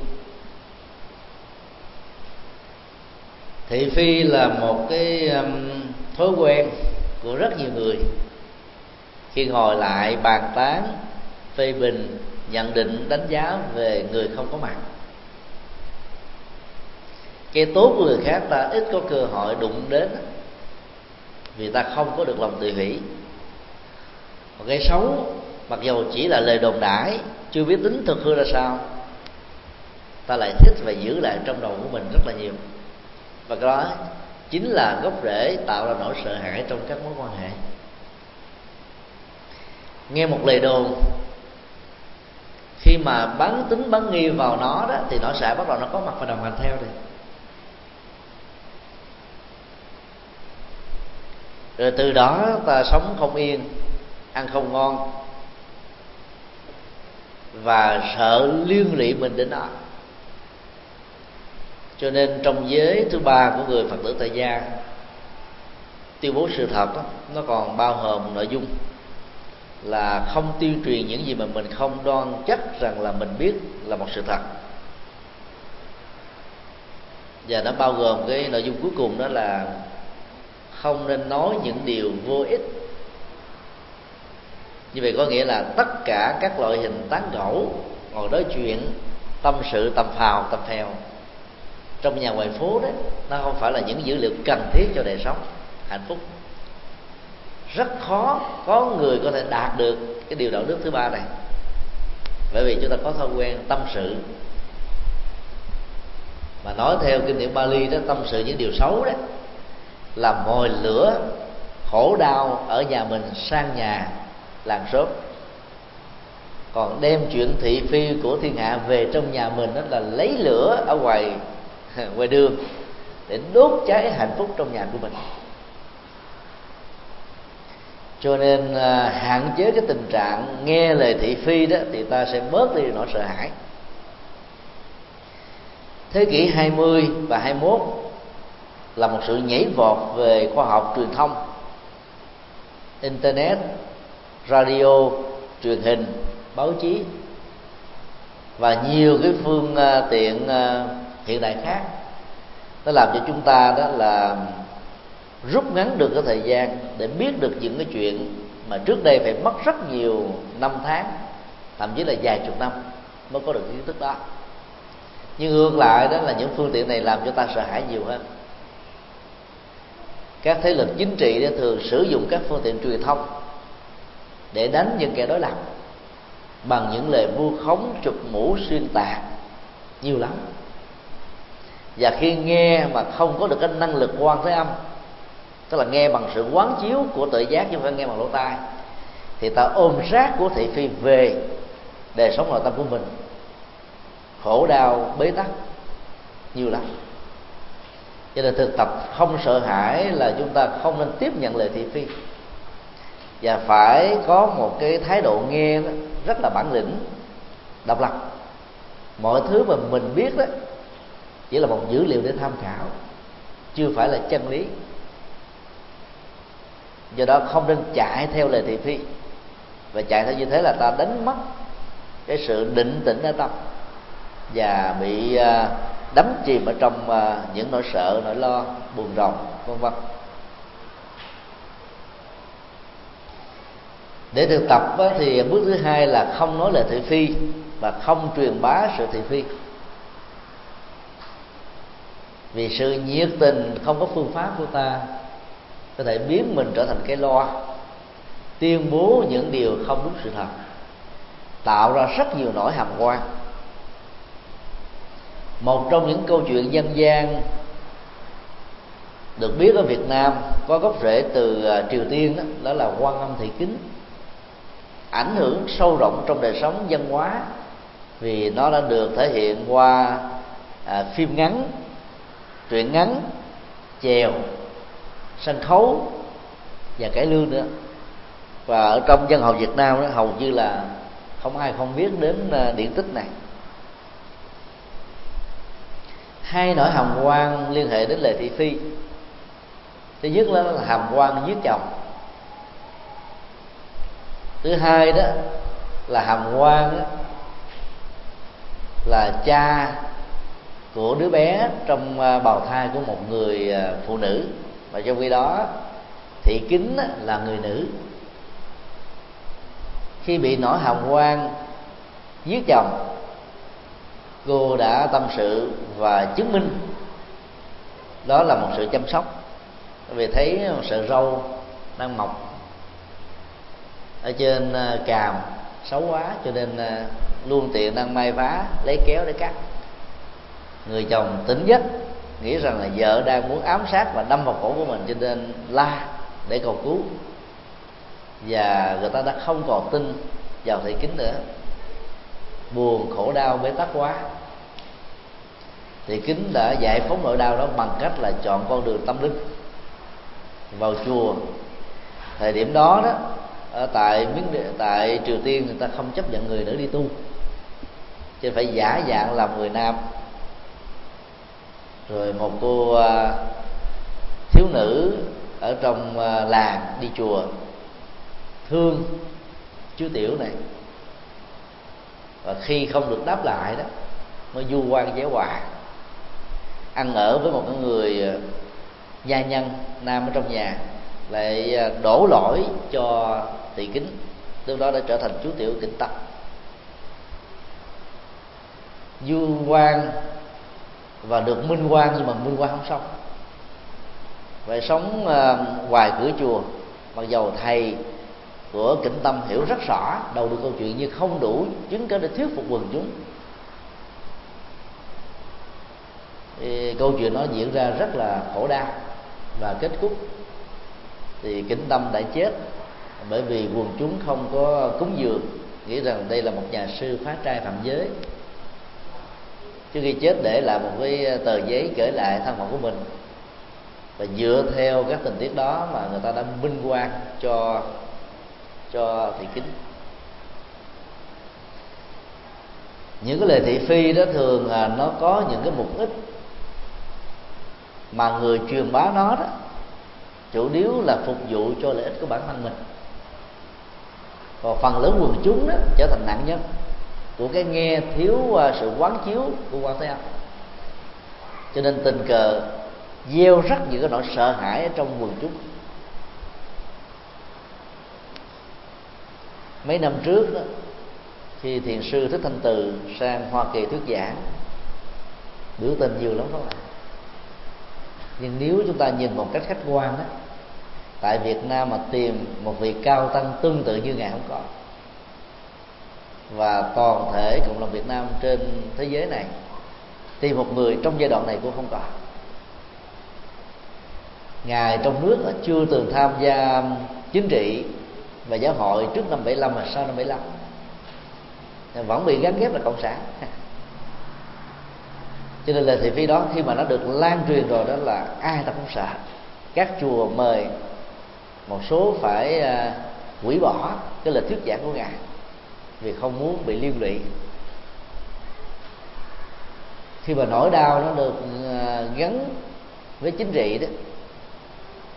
Thị phi là một cái thói quen của rất nhiều người. Khi ngồi lại bàn tán, phê bình, nhận định, đánh giá về người không có mặt. Cái tốt của người khác ta ít có cơ hội đụng đến vì ta không có được lòng tự hỷ còn cái xấu, mặc dù chỉ là lời đồn đãi, chưa biết tính thực hư ra sao, ta lại thích và giữ lại trong đầu của mình rất là nhiều. Và cái đó chính là gốc rễ tạo ra nỗi sợ hãi trong các mối quan hệ. Nghe một lời đồn, khi mà bán tính bán nghi vào nó đó, thì nó sẽ bắt đầu nó có mặt và đồng hành theo rồi rồi từ đó ta sống không yên ăn không ngon và sợ liên lụy mình đến nó. Cho nên trong giới thứ ba của người phật tử tại gia tuyên bố sự thật đó, nó còn bao gồm nội dung là không tuyên truyền những gì mà mình không đoan chắc rằng là mình biết là một sự thật. Và nó bao gồm cái nội dung cuối cùng đó là không nên nói những điều vô ích. Như vậy có nghĩa là tất cả các loại hình tán gẫu, ngồi nói chuyện, tâm sự tầm phào tầm phèo trong nhà ngoài phố đấy, nó không phải là những dữ liệu cần thiết cho đời sống hạnh phúc. Rất khó có người có thể đạt được cái điều đạo đức thứ ba này. Bởi vì chúng ta có thói quen tâm sự. Mà nói theo kinh điển Bali đó, tâm sự những điều xấu đấy làm mồi lửa khổ đau ở nhà mình sang nhà làng xóm. Còn đem chuyện thị phi của thiên hạ về trong nhà mình đó là lấy lửa ở ngoài ngoài đường để đốt cháy hạnh phúc trong nhà của mình. Cho nên à, hạn chế cái tình trạng nghe lời thị phi đó thì ta sẽ bớt đi nỗi sợ hãi. Thế kỷ 20 và 21 là một sự nhảy vọt về khoa học truyền thông, internet, radio, truyền hình, báo chí và nhiều cái phương à, tiện à, hiện đại khác. Nó làm cho chúng ta đó là rút ngắn được cái thời gian để biết được những cái chuyện mà trước đây phải mất rất nhiều năm tháng, thậm chí là vài chục năm mới có được kiến thức đó. Nhưng ngược lại đó là những phương tiện này làm cho ta sợ hãi nhiều hơn các thế lực chính trị đã thường sử dụng các phương tiện truyền thông để đánh những kẻ đối lập bằng những lời vu khống, chụp mũ, xuyên tạc nhiều lắm. Và khi nghe mà không có được cái năng lực quan thế âm, tức là nghe bằng sự quán chiếu của tự giác chứ không phải nghe bằng lỗ tai, thì ta ôm rác của thị phi về đời sống nội tâm của mình. Khổ đau bế tắc, nhiều lắm cho nên thực tập không sợ hãi là chúng ta không nên tiếp nhận lời thị phi. Và phải có một cái thái độ nghe rất là bản lĩnh độc lập. Mọi thứ mà mình biết đó chỉ là một dữ liệu để tham khảo chưa phải là chân lý. Do đó không nên chạy theo lời thị phi. Và chạy theo như thế là ta đánh mất cái sự định tĩnh ở tâm và bị uh, đắm chìm ở trong à, những nỗi sợ, nỗi lo, buồn rầu, vân vân. Để thực tập thì bước thứ hai là không nói lời thị phi và không truyền bá sự thị phi. Vì sự nhiệt tình không có phương pháp của ta có thể biến mình trở thành cái loa, tuyên bố những điều không đúng sự thật, tạo ra rất nhiều nỗi hàm quan một trong những câu chuyện dân gian được biết ở Việt Nam có gốc rễ từ à, Triều Tiên đó, đó là quan âm thị kính. Ảnh hưởng sâu rộng trong đời sống văn hóa vì nó đã được thể hiện qua à, phim ngắn truyện ngắn chèo sân khấu và cải lương nữa. Và ở trong dân hầu Việt Nam đó hầu như là không ai không biết đến à, điện tích này hai nỗi hàm quan liên hệ đến lệ thị phi. Thứ nhất là hàm quan giết chồng. Thứ hai đó là hàm quan đó, là cha của đứa bé trong à, bào thai của một người à, phụ nữ. Và trong khi đó thị kính là người nữ. Khi bị nổi hàm quan giết chồng cô đã tâm sự và chứng minh. Đó là một sự chăm sóc. Vì thấy một sợi râu đang mọc ở trên à, càm, xấu quá, cho nên à, luôn tiện đang may vá, lấy kéo để cắt. Người chồng tỉnh giấc, nghĩ rằng là vợ đang muốn ám sát và đâm vào cổ của mình, cho nên la để cầu cứu. Và người ta đã không còn tin vào thị kính nữa buồn, khổ đau, bế tắc quá. Thì kính đã giải phóng nỗi đau đó bằng cách là chọn con đường tâm linh vào chùa. Thời điểm đó đó, ở tại miếng tại triều tiên người ta không chấp nhận người nữ đi tu. Cho phải giả dạng làm người nam. Rồi một cô à, thiếu nữ ở trong à, làng đi chùa. Thương chú tiểu này và khi không được đáp lại đó mới du quan giải hòa. Ăn ở với một người ờ, gia nhân nam ở trong nhà lại ờ, đổ lỗi cho tỳ kính lúc đó đã trở thành chú tiểu kính tâm du quan và được minh quan nhưng mà minh quan không xong. Phải sống uh, ngoài cửa chùa mặc dầu thầy của kính tâm hiểu rất rõ, đầu được câu chuyện nhưng không đủ chứng cớ để thuyết phục quần chúng. Thì câu chuyện nó diễn ra rất là khổ đau và kết thúc thì kính tâm đã chết bởi vì quần chúng không có cúng dường, nghĩ rằng đây là một nhà sư phá trai phạm giới. Trước khi chết để lại một cái tờ giấy kể lại thân phận của mình. Và dựa theo các tình tiết đó mà người ta đã minh quan cho cho thị kính. Những cái lời thị phi đó thường là nó có những cái mục đích mà người truyền bá nó đó, chủ yếu là phục vụ cho lợi ích của bản thân mình. Còn phần lớn quần chúng đó trở thành nạn nhân của cái nghe thiếu à, sự quán chiếu của quan thế âm. Cho nên tình cờ gieo rất những cái nỗi sợ hãi trong quần chúng. Mấy năm trước đó khi thiền sư thích thanh từ sang hoa kỳ thuyết giảng, biểu tình nhiều lắm các bạn. Nhưng nếu chúng ta nhìn một cách khách quan đó tại Việt Nam mà tìm một vị cao tăng tương tự như ngài không có. Và toàn thể cộng đồng Việt Nam trên thế giới này, tìm một người trong giai đoạn này cũng không có. Ngài trong nước chưa từng tham gia chính trị và giáo hội trước năm 75 và sau năm 75 vẫn bị gắn ghép là cộng sản. Cho nên là thị phi đó, khi mà nó được lan truyền rồi, đó là ai ta cũng sợ. Các chùa mời một số phải à, hủy bỏ cái lời thuyết giảng của ngài vì không muốn bị liên lụy. Khi mà nỗi đau nó được à, gắn với chính trị đó,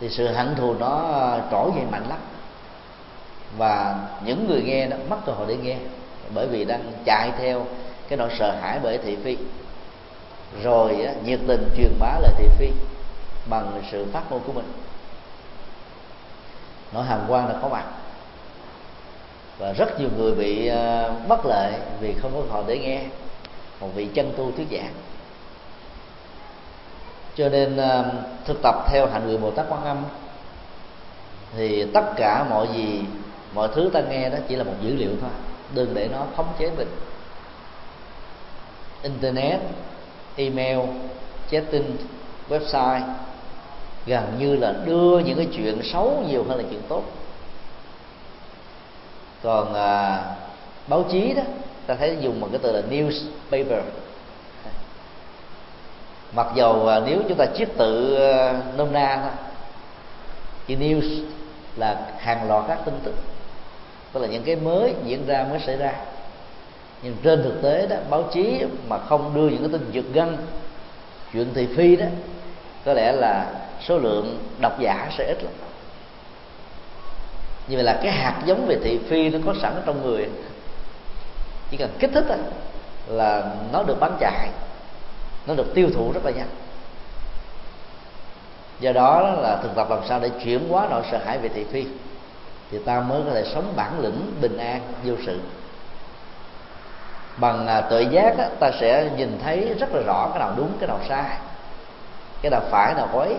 thì sự hận thù nó à, trỗi dậy mạnh lắm và những người nghe đó mất cơ hội để nghe. Bởi vì đang chạy theo cái nỗi sợ hãi bởi thị phi. Rồi á, nhiệt tình truyền bá lời thị phi bằng sự phát ngôn của mình. Nỗi hàm quan là có mặt. Và rất nhiều người bị uh, bất lợi vì không có họ để nghe. Một vị chân tu thuyết giảng. Cho nên uh, thực tập theo hạnh người bồ tát quan âm thì tất cả mọi gì mọi thứ ta nghe đó chỉ là một dữ liệu thôi. Đừng để nó khống chế mình. Internet email chatting website gần như là đưa những cái chuyện xấu nhiều hơn là chuyện tốt. Còn à, báo chí đó ta thấy dùng một cái từ là newspaper. Mặc dầu à, nếu chúng ta chiết tự à, nôm na thôi thì news là hàng loạt các tin tức tức là những cái mới diễn ra mới xảy ra. Nhưng trên thực tế đó, báo chí mà không đưa những cái tin giật gân, chuyện thị phi đó, có lẽ là số lượng độc giả sẽ ít lắm. Như vậy là cái hạt giống về thị phi nó có sẵn trong người. Chỉ cần kích thích là nó được bán chạy, nó được tiêu thụ rất là nhanh. Do đó là thực tập làm sao để chuyển hóa nỗi sợ hãi về thị phi thì ta mới có thể sống bản lĩnh bình an vô sự. Bằng à, tự giác á, ta sẽ nhìn thấy rất là rõ cái nào đúng cái nào sai cái nào phải nào quấy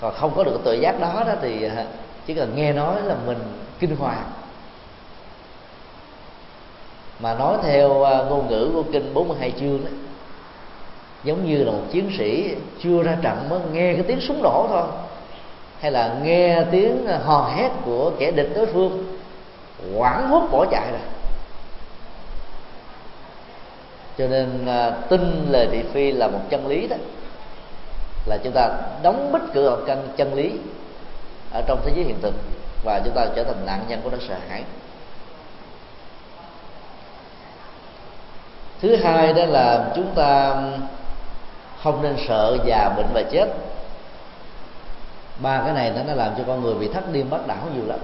còn không có được tự giác đó đó thì à, chỉ cần nghe nói là mình kinh hoàng. Mà nói theo à, ngôn ngữ của kinh 42 chương đó giống như là một chiến sĩ chưa ra trận mới nghe cái tiếng súng nổ thôi hay là nghe tiếng hò hét của kẻ địch đối phương quảng hốt bỏ chạy rồi. Cho nên à, tin lời thị phi là một chân lý đó. Là chúng ta đóng bích cửa căn chân lý ở trong thế giới hiện thực và chúng ta trở thành nạn nhân của nó sợ hãi. Thứ hai đó là chúng ta không nên sợ già bệnh và chết ba cái này nó nó làm cho con người bị thất điên bất đảo nhiều lắm.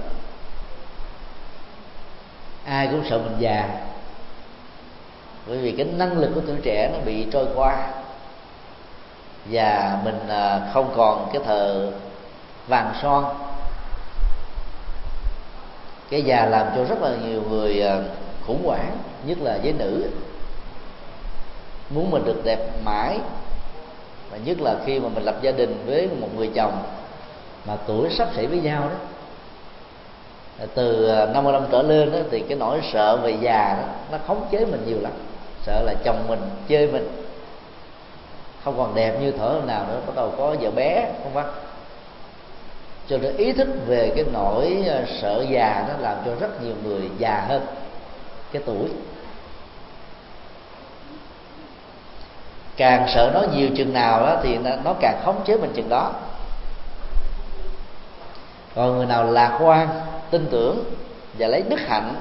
Ai cũng sợ mình già. Bởi vì cái năng lực của tuổi trẻ nó bị trôi qua. Và mình à, không còn cái thờ vàng son. Cái già làm cho rất là nhiều người à, khủng hoảng, nhất là giới nữ. Muốn mình được đẹp mãi. Và nhất là khi mà mình lập gia đình với một người chồng mà tuổi sắp xỉ với nhau đó. Từ 50 năm trở lên đó, thì cái nỗi sợ về già đó, nó khống chế mình nhiều lắm. Sợ là chồng mình chơi mình. Không còn đẹp như thở nào nữa, bắt đầu có vợ bé, không vâng cho nên ý thức về cái nỗi à, sợ già nó làm cho rất nhiều người già hơn cái tuổi. Càng sợ nó nhiều chừng nào đó, thì nó càng khống chế mình chừng đó còn người nào lạc quan, tin tưởng và lấy đức hạnh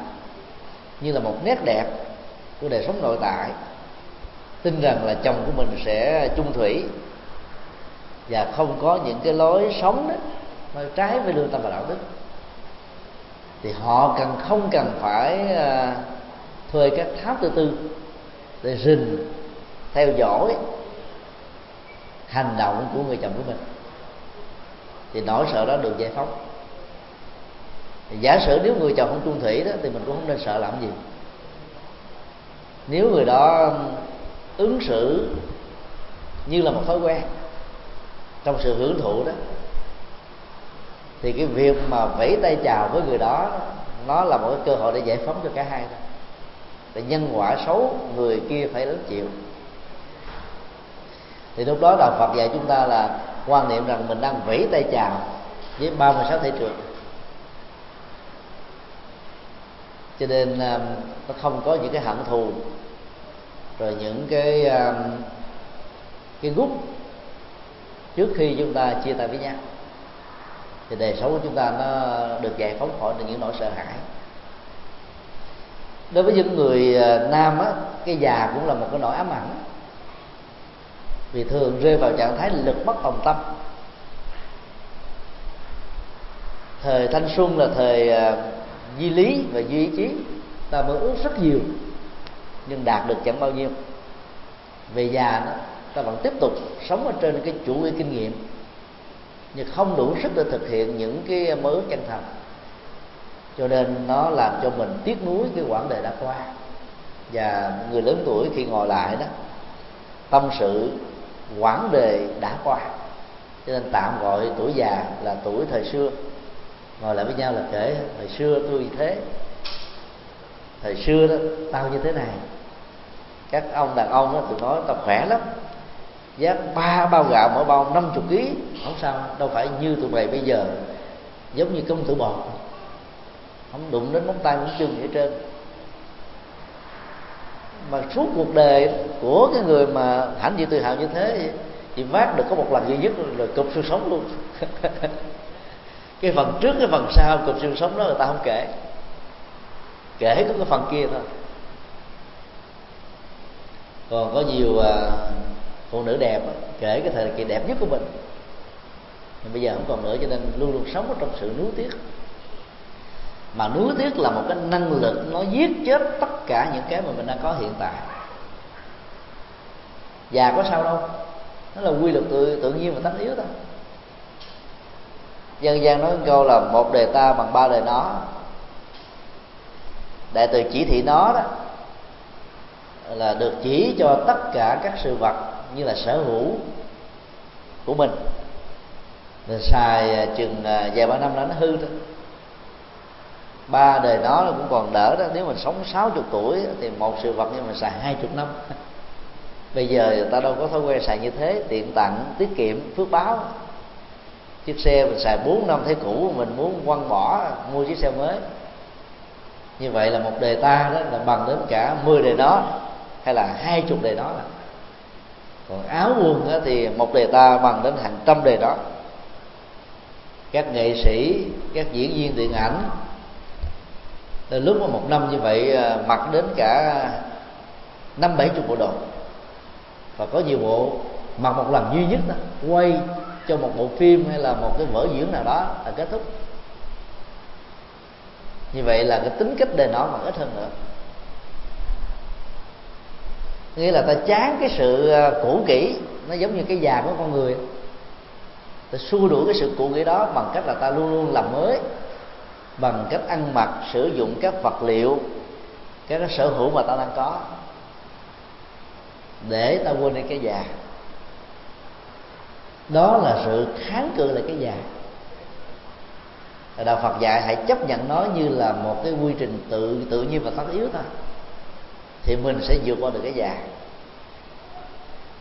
như là một nét đẹp của đời sống nội tại, tin rằng là chồng của mình sẽ chung thủy và không có những cái lối sống đó nó trái với lương tâm và đạo đức, thì họ cần không cần phải à, thuê các tháp tư tư để rình, theo dõi hành động của người chồng của mình thì nỗi sợ đó được giải phóng. Thì giả sử nếu người chồng không chung thủy đó, thì mình cũng không nên sợ làm gì. Nếu người đó ứng xử như là một thói quen trong sự hưởng thụ đó, thì cái việc mà vẫy tay chào với người đó, nó là một cái cơ hội để giải phóng cho cả hai đó để nhân quả xấu, người kia phải lớn chịu. Thì lúc đó đạo Phật dạy chúng ta là quan niệm rằng mình đang vẫy tay chào với 36 thể trường cho nên um, nó không có những cái hận thù, rồi những cái um, cái gút trước khi chúng ta chia tay với nhau. Thì đời sống của chúng ta nó được giải phóng khỏi được những nỗi sợ hãi. Đối với những người uh, nam á, cái già cũng là một cái nỗi ám ảnh vì thường rơi vào trạng thái lực bất tòng tâm. Thời thanh xuân là thời à, uh, duy lý và duy ý chí. Ta mới ước rất nhiều nhưng đạt được chẳng bao nhiêu. Về già đó ta vẫn tiếp tục sống ở trên cái chủ nghĩa kinh nghiệm nhưng không đủ sức để thực hiện những cái mơ ước chân thành. Cho nên nó làm cho mình tiếc nuối cái quãng đời đã qua. Và người lớn tuổi khi ngồi lại đó tâm sự quãng đề đã qua. Cho nên tạm gọi tuổi già là tuổi thời xưa. Ngồi lại với nhau là kể, thời xưa tôi thế. Thời xưa đó, tao như thế này. Các ông đàn ông đó thường nói tao khỏe lắm. Giá ba bao gạo mỗi bao 50 kg không sao, đâu phải như tụi mày bây giờ. Giống như công tử bột không đụng đến móng tay móng chân gì hết trơn mà suốt cuộc đời của cái người mà hãnh diện tự hào như thế chỉ vác được có một lần duy nhất là cụp xương sống luôn. Cái phần trước, cái phần sau cụp xương sống đó người ta không kể. Kể có cái phần kia thôi. Còn có nhiều à, phụ nữ đẹp kể cái thời kỳ đẹp nhất của mình. Nhưng bây giờ không còn nữa cho nên luôn luôn sống ở trong sự nuối tiếc mà nuối tiếc là một cái năng lực nó giết chết tất cả những cái mà mình đang có hiện tại. Già có sao đâu. Nó là quy luật tự tự nhiên và tất yếu thôi. Dân gian nói câu là một đề ta bằng ba đề nó. Đại từ chỉ thị nó đó là được chỉ cho tất cả các sự vật như là sở hữu của mình. Mình xài à, chừng à, vài ba năm là nó hư thôi ba đời đó cũng còn đỡ đó. Nếu mình sống 60 tuổi thì một sự vật nhưng mình xài hai chục năm. Bây giờ người ta đâu có thói quen xài như thế. Tiện tặng, tiết kiệm, phước báo. Chiếc xe mình xài 4 năm thấy cũ, mình muốn quăng bỏ, mua chiếc xe mới. Như vậy là một đề ta đó là bằng đến cả 10 đề đó hay là hai chục đề đó. Là còn áo quần đó thì một đề ta bằng đến hàng trăm đề đó. Các nghệ sĩ, các diễn viên điện ảnh nên lúc mà một năm như vậy à, mặc đến cả năm bảy chục bộ đồ. Và có nhiều bộ mặc một lần duy nhất đó, quay cho một bộ phim hay là một cái vở diễn nào đó là kết thúc. Như vậy là cái tính cách đề nó mà ít hơn nữa. Nghĩa là ta chán cái sự à, cũ kỹ, nó giống như cái già của con người. Ta xua đuổi cái sự cũ kỹ đó bằng cách là ta luôn luôn làm mới bằng cách ăn mặc, sử dụng các vật liệu các cái sở hữu mà ta đang có, để ta quên đi cái già. Đó là sự kháng cự lại cái già. Đạo Phật dạy hãy chấp nhận nó như là một cái quy trình tự tự nhiên và tất yếu thôi. Thì mình sẽ vượt qua được cái già.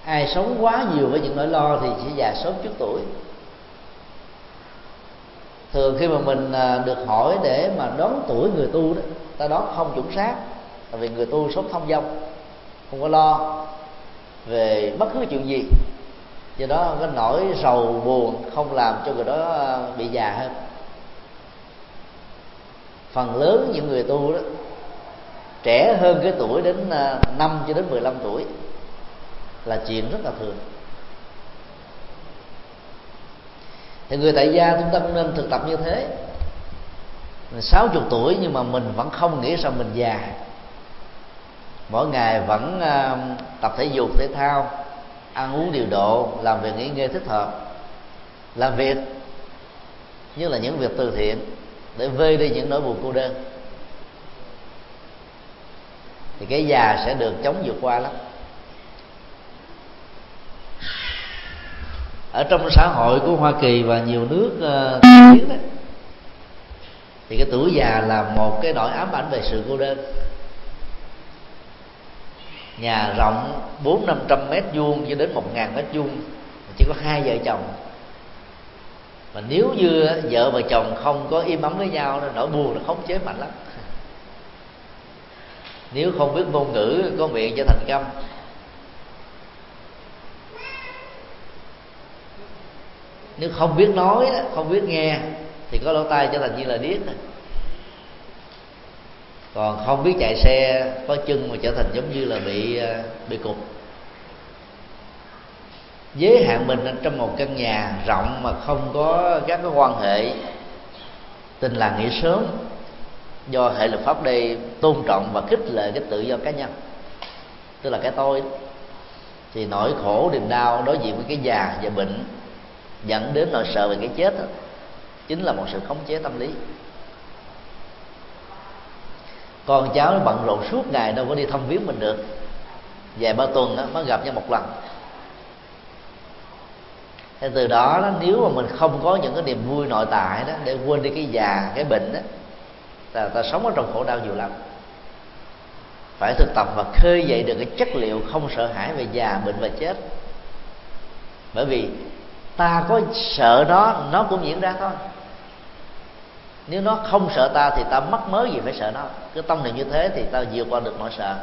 Ai sống quá nhiều với những nỗi lo thì sẽ già sớm trước tuổi thường khi mà mình à, được hỏi để mà đoán tuổi người tu đó, ta đón không chuẩn xác tại vì người tu sống thông dong không có lo về bất cứ chuyện gì. Do đó cái nỗi sầu buồn, không làm cho người đó à, bị già hơn. Phần lớn những người tu đó, trẻ hơn cái tuổi đến à, 5 cho đến 15 tuổi là chuyện rất là thường. Thì người tại gia chúng ta cũng nên thực tập như thế. Mình 60 tuổi nhưng mà mình vẫn không nghĩ rằng mình già. Mỗi ngày vẫn uh, tập thể dục thể thao ăn uống điều độ làm việc nghỉ ngơi thích hợp. Làm việc như là những việc từ thiện để vơi đi những nỗi buồn cô đơn. Thì cái già sẽ được chống vượt qua lắm. Ở trong xã hội của Hoa Kỳ và nhiều nước ờ, uh, tiến đó thì cái tuổi già là một cái nỗi ám ảnh về sự cô đơn. Nhà rộng bốn năm trăm mét vuông cho đến một ngàn mét vuông chỉ có hai vợ chồng. Mà nếu như vợ và chồng không có im ấm với nhau nỗi buồn nó khống chế mạnh lắm. Nếu không biết ngôn ngữ có miệng cho thành công nếu không biết nói đó, không biết nghe, thì có lỗ tai trở thành như là điếc còn không biết chạy xe, có chân mà trở thành giống như là bị à, bị cục giới hạn mình trong một căn nhà rộng mà không có các cái quan hệ tình làng nghĩa sớm do hệ luật pháp đây tôn trọng và khích lệ cái tự do cá nhân, tức là cái tôi, thì nỗi khổ niềm đau đối diện với cái già và bệnh dẫn đến nỗi sợ về cái chết đó, chính là một sự khống chế tâm lý. Con cháu nó bận rộn suốt ngày đâu có đi thăm viếng mình được. Vài ba tuần đó, mới gặp nhau một lần. Thế từ đó, đó nếu mà mình không có những cái niềm vui nội tại đó để quên đi cái già cái bệnh đó ta, ta sống ở trong khổ đau nhiều lắm. Phải thực tập và khơi dậy được cái chất liệu không sợ hãi về già bệnh và chết. Bởi vì ta có sợ nó nó cũng diễn ra thôi. Nếu nó không sợ ta thì ta mất mới gì phải sợ nó. Cứ tâm niệm như thế thì ta vượt qua được nỗi sợ.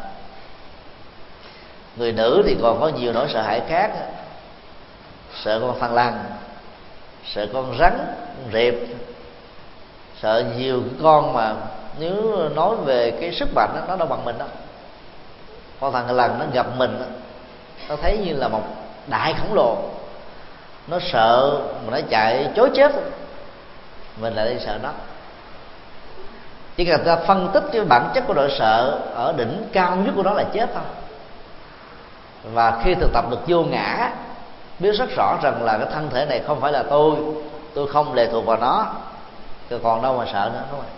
Người nữ thì còn có nhiều nỗi sợ hãi khác. Sợ con thằn lằn sợ con rắn con rệp. Sợ nhiều cái con mà nếu nói về cái sức mạnh đó, nó đâu bằng mình đâu. Con thằng lần nó gặp mình đó, nó thấy như là một đại khổng lồ nó sợ, mà nó chạy chối chết. Mình lại đi sợ nó. Chỉ cần ta phân tích cái bản chất của nỗi sợ ở đỉnh cao nhất của nó là chết thôi. Và khi thực tập được vô ngã, biết rất rõ rằng là cái thân thể này không phải là tôi tôi không lệ thuộc vào nó, tôi còn đâu mà sợ nữa, đúng không?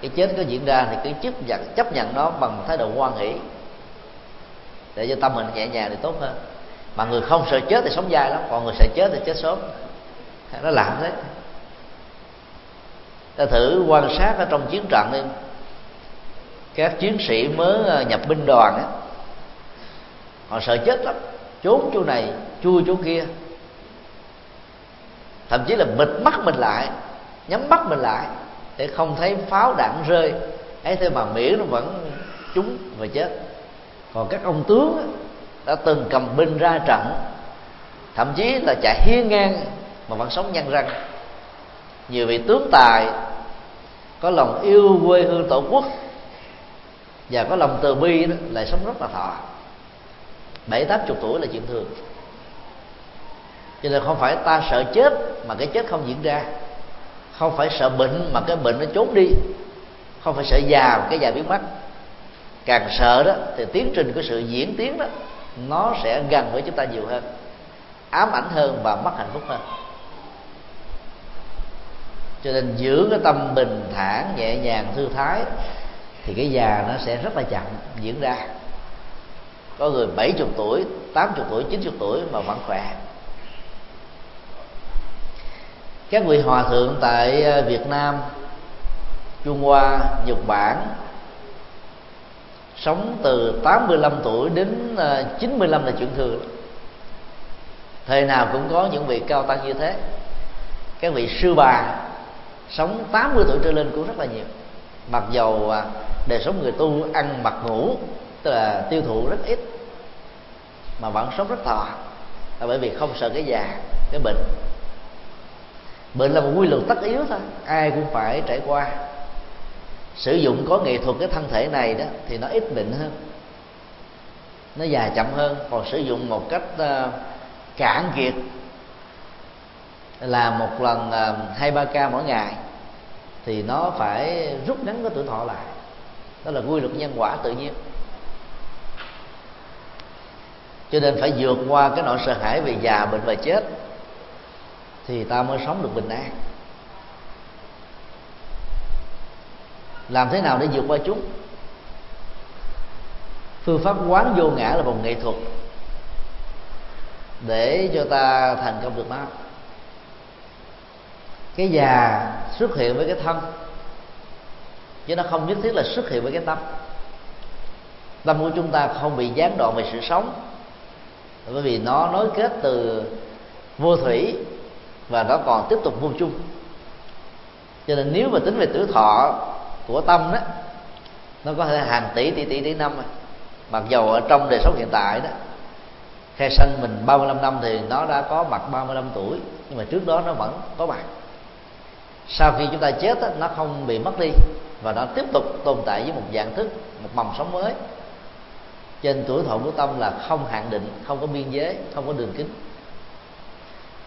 Cái chết có diễn ra thì cứ chấp nhận chấp nhận nó bằng thái độ quan hỷ. Để cho tâm mình nhẹ nhàng thì tốt hơn mà người không sợ chết thì sống dài lắm còn người sợ chết thì chết sớm. Nó làm thế. Ta thử quan sát ở trong chiến trận đi. Các chiến sĩ mới à, nhập binh đoàn ấy, họ sợ chết lắm. Trốn chỗ này chui chỗ kia. Thậm chí là bịt mắt mình lại nhắm mắt mình lại để không thấy pháo đạn rơi. Ấy thế mà miễn nó vẫn trúng và chết. Còn các ông tướng đã từng cầm binh ra trận thậm chí là chạy hiên ngang mà vẫn sống nhăn răng. Nhiều vị tướng tài có lòng yêu quê hương tổ quốc và có lòng từ bi đó, lại sống rất là thọ. Bảy tám chục tuổi là chuyện thường. Cho nên không phải ta sợ chết mà cái chết không diễn ra. Không phải sợ bệnh mà cái bệnh nó trốn đi. Không phải sợ già mà cái già biến mất. Càng sợ đó thì tiến trình của sự diễn tiến đó nó sẽ gần với chúng ta nhiều hơn, ám ảnh hơn và mất hạnh phúc hơn. Cho nên giữ cái tâm bình thản, nhẹ nhàng, thư thái, thì cái già nó sẽ rất là chậm diễn ra. Có người 70 tuổi 80 tuổi 90 tuổi mà vẫn khỏe. Các vị hòa thượng tại ờ, Việt Nam, Trung Hoa, Nhật Bản sống từ 85 tuổi đến ờ, 95 là chuyện thường. Thời nào cũng có những vị cao tăng như thế. Các vị sư bà sống 80 tuổi trở lên cũng rất là nhiều. Mặc dầu ờ, đời sống người tu ăn mặc ngủ, tức là tiêu thụ rất ít, mà vẫn sống rất thọ. Là bởi vì không sợ cái già, cái bệnh. Bệnh là một quy luật tất yếu thôi, ai cũng phải trải qua sử dụng có nghệ thuật cái thân thể này đó thì nó ít bệnh hơn. Nó dài chậm hơn. Còn sử dụng một cách uh, cạn kiệt là một lần ờ, hai ba ca mỗi ngày thì nó phải rút ngắn cái tuổi thọ lại. Đó là quy luật nhân quả tự nhiên. Cho nên phải vượt qua cái nỗi sợ hãi về già bệnh và chết thì ta mới sống được bình an. Làm thế nào để vượt qua chúng? Phương pháp quán vô ngã là một nghệ thuật. Để cho ta thành công được nó. Cái già xuất hiện với cái thân. Chứ nó không nhất thiết là xuất hiện với cái tâm. Tâm của chúng ta không bị gián đoạn về sự sống. Bởi vì nó nối kết từ vô thủy và nó còn tiếp tục vô chung. Cho nên nếu mà tính về tử thọ của tâm đó nó có thể hàng tỷ tỷ tỷ tỷ năm mặc dầu ở trong đời sống hiện tại đó khai sinh mình 35 năm thì nó đã có mặt 35 tuổi nhưng mà trước đó nó vẫn có mặt. Sau khi chúng ta chết đó, nó không bị mất đi và nó tiếp tục tồn tại với một dạng thức một mầm sống mới. Trên tuổi thọ của tâm là không hạn định không có biên giới không có đường kính.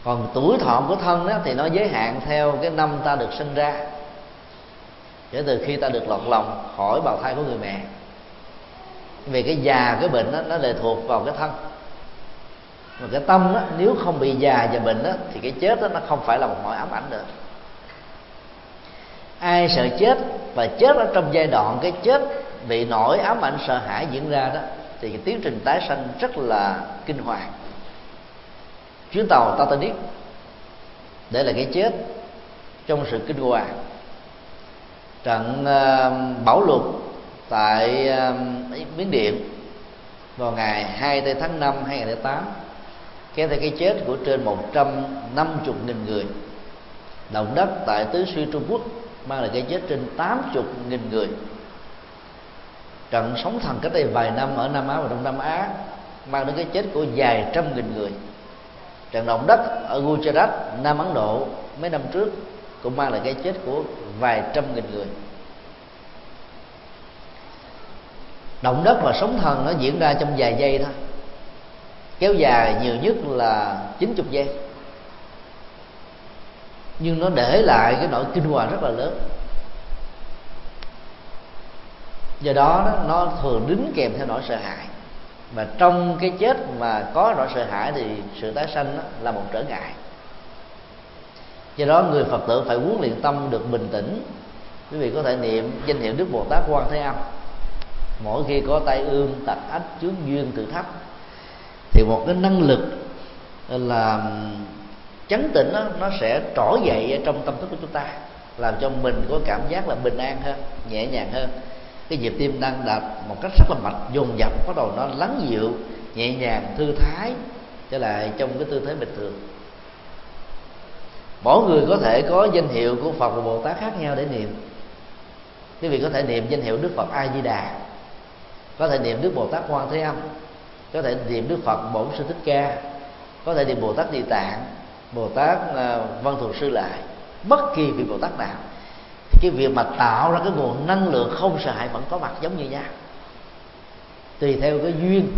Còn tuổi thọ của thân đó thì nó giới hạn theo cái năm ta được sinh ra kể từ khi ta được lọt lòng khỏi bào thai của người mẹ vì cái già cái bệnh đó, nó lệ thuộc vào cái thân. Mà cái tâm đó, nếu không bị già và bệnh đó, thì cái chết đó, nó không phải là một nỗi ám ảnh nữa. Ai sợ chết và chết ở trong giai đoạn cái chết bị nỗi ám ảnh sợ hãi diễn ra đó thì cái tiến trình tái sanh rất là kinh hoàng. Chuyến tàu Titanic để là cái chết trong sự kinh hoàng trận bảo bão lụt tại ờ, Miến Điện vào ngày 2 tháng 5 2008 kéo theo cái chết của trên 150.000 người. Động đất tại tứ xuyên Trung Quốc mang lại cái chết trên 80.000 người. Trận sóng thần cách đây vài năm ở Nam Á và Đông Nam Á mang đến cái chết của vài trăm nghìn người. Trận động đất ở Gujarat, Nam Ấn Độ mấy năm trước cũng mang lại cái chết của vài trăm nghìn người. Động đất và sóng thần nó diễn ra trong vài giây thôi kéo dài nhiều nhất là 90 giây. Nhưng nó để lại cái nỗi kinh hoàng rất là lớn. Do đó nó thường đính kèm theo nỗi sợ hãi. Và trong cái chết mà có nỗi sợ hãi thì sự tái sanh là một trở ngại do đó người phật tử phải huấn luyện tâm được bình tĩnh. Quý vị có thể niệm danh hiệu đức bồ tát quan thế âm. Mỗi khi có tai ương tật ách chướng duyên tự thách thì một cái năng lực là chấn tĩnh đó, nó sẽ trỗi dậy trong tâm thức của chúng ta làm cho mình có cảm giác là bình an hơn nhẹ nhàng hơn. Cái nhịp tim đang đạt một cách rất là mạch, dồn dập bắt đầu nó lắng dịu nhẹ nhàng thư thái trở lại trong cái tư thế bình thường mỗi người có thể có danh hiệu của phật và bồ tát khác nhau để niệm. Quý vị có thể niệm danh hiệu đức phật a di đà có thể niệm đức bồ tát quan thế âm, có thể niệm đức phật bổn sư thích ca, có thể niệm bồ tát địa tạng, bồ tát à, văn thù sư lại, bất kỳ vị bồ tát nào. Cái việc mà tạo ra cái nguồn năng lượng không sợ hãi vẫn có mặt giống như nhau. Tùy theo cái duyên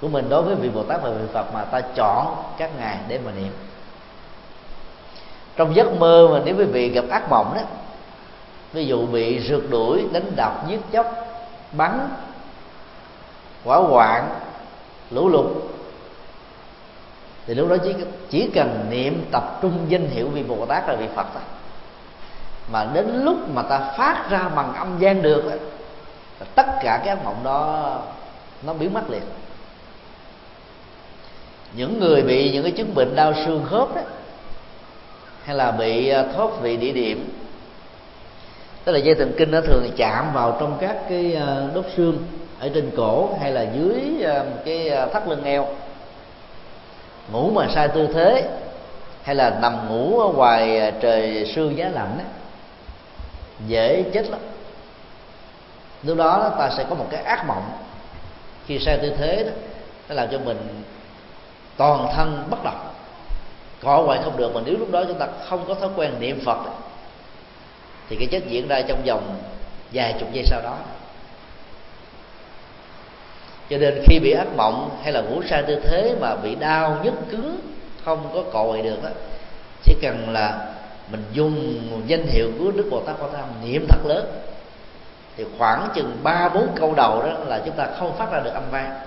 của mình đối với vị bồ tát và vị phật mà ta chọn các ngài để mà niệm trong giấc mơ mà nếu quý vị gặp ác mộng đó, ví dụ bị rượt đuổi, đánh đập, giết chóc, bắn, hỏa hoạn, lũ lụt, thì lúc đó chỉ chỉ cần niệm tập trung danh hiệu vị bồ tát là vị phật thôi. Mà đến lúc mà ta phát ra bằng âm gian được tất cả cái ác mộng đó nó biến mất liền. Những người bị những cái chứng bệnh đau xương khớp đó hay là bị ờ, thoát vị địa điểm? Tức là dây thần kinh nó thường chạm vào trong các cái ờ, đốt xương ở trên cổ hay là dưới ờ, cái thắt lưng eo. Ngủ mà sai tư thế hay là nằm ngủ ở ngoài trời sương giá lạnh ấy, dễ chết lắm. Lúc đó ta sẽ có một cái ác mộng khi sai tư thế đó nó làm cho mình toàn thân bất động cọ hoài không được mà nếu lúc đó chúng ta không có thói quen niệm phật thì cái chết diễn ra trong vòng vài chục giây sau đó. Cho nên khi bị ác mộng hay là ngủ sai tư thế mà bị đau nhức cứng không có còi được đó chỉ cần là mình dùng danh hiệu của đức bồ tát quan thế âm niệm thật lớn thì khoảng chừng ba bốn câu đầu đó là chúng ta không phát ra được âm vang.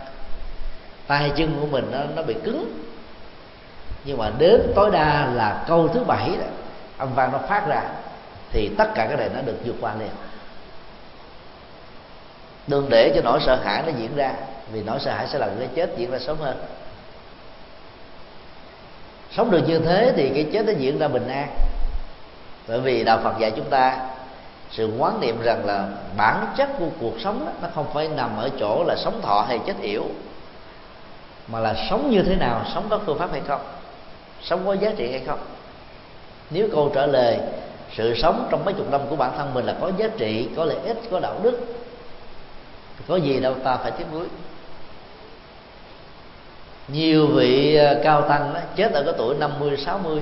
Tay chân của mình nó, nó bị cứng nhưng mà đến tối đa là câu thứ bảy đó, âm vang nó phát ra thì tất cả cái này nó được vượt qua liền. Đừng để cho nỗi sợ hãi nó diễn ra vì nỗi sợ hãi sẽ làm cái chết diễn ra sớm hơn. Sống được như thế thì cái chết nó diễn ra bình an. Bởi vì đạo phật dạy chúng ta sự quán niệm rằng là bản chất của cuộc sống đó, nó không phải nằm ở chỗ là sống thọ hay chết yểu mà là sống như thế nào sống có phương pháp hay không sống có giá trị hay không? Nếu câu trả lời sự sống trong mấy chục năm của bản thân mình là có giá trị có lợi ích có đạo đức có gì đâu ta phải tiếc nuối. Nhiều vị à, cao tăng đó, chết ở cái tuổi 50 60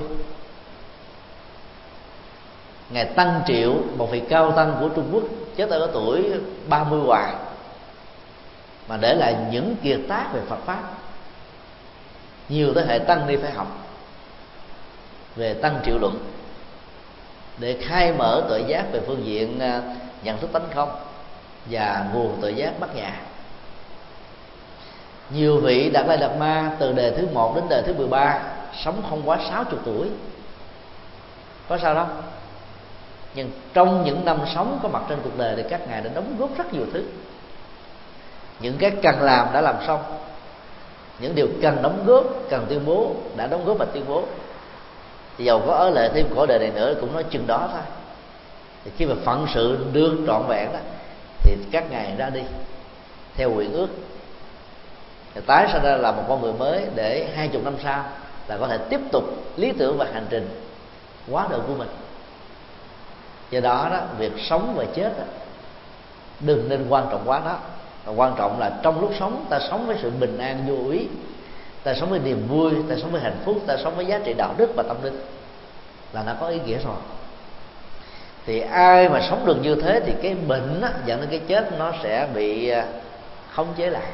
ngài tăng triệu một vị cao tăng của trung quốc chết ở cái tuổi 30 hoài mà để lại những kiệt tác về phật pháp. Nhiều thế hệ tăng ni phải học về tăng triệu luận, để khai mở tự giác về phương diện à, nhận thức tánh không và nguồn tự giác bắt nhà nhiều vị đạt lai đạt ma từ đề thứ một đến đề thứ 13 sống không quá 60 tuổi. Có sao đâu nhưng trong những năm sống có mặt trên cuộc đời thì các ngài đã đóng góp rất nhiều thứ. Những cái cần làm đã làm xong. Những điều cần đóng góp, cần tuyên bố đã đóng góp và tuyên bố thì dầu có ở lại thêm cõi đời này nữa cũng nói chừng đó thôi. Thì khi mà phận sự được trọn vẹn đó thì các ngài ra đi theo nguyện ước. Thì tái sinh ra là một con người mới để hai chục năm sau là có thể tiếp tục lý tưởng và hành trình quá đời của mình. Do đó đó việc sống và chết đó, đừng nên quan trọng quá đó. Và quan trọng là trong lúc sống ta sống với sự bình an vô ý ta sống với niềm vui ta sống với hạnh phúc ta sống với giá trị đạo đức và tâm linh là nó có ý nghĩa rồi. Thì ai mà sống được như thế thì cái bệnh á, dẫn đến cái chết nó sẽ bị à, khống chế lại.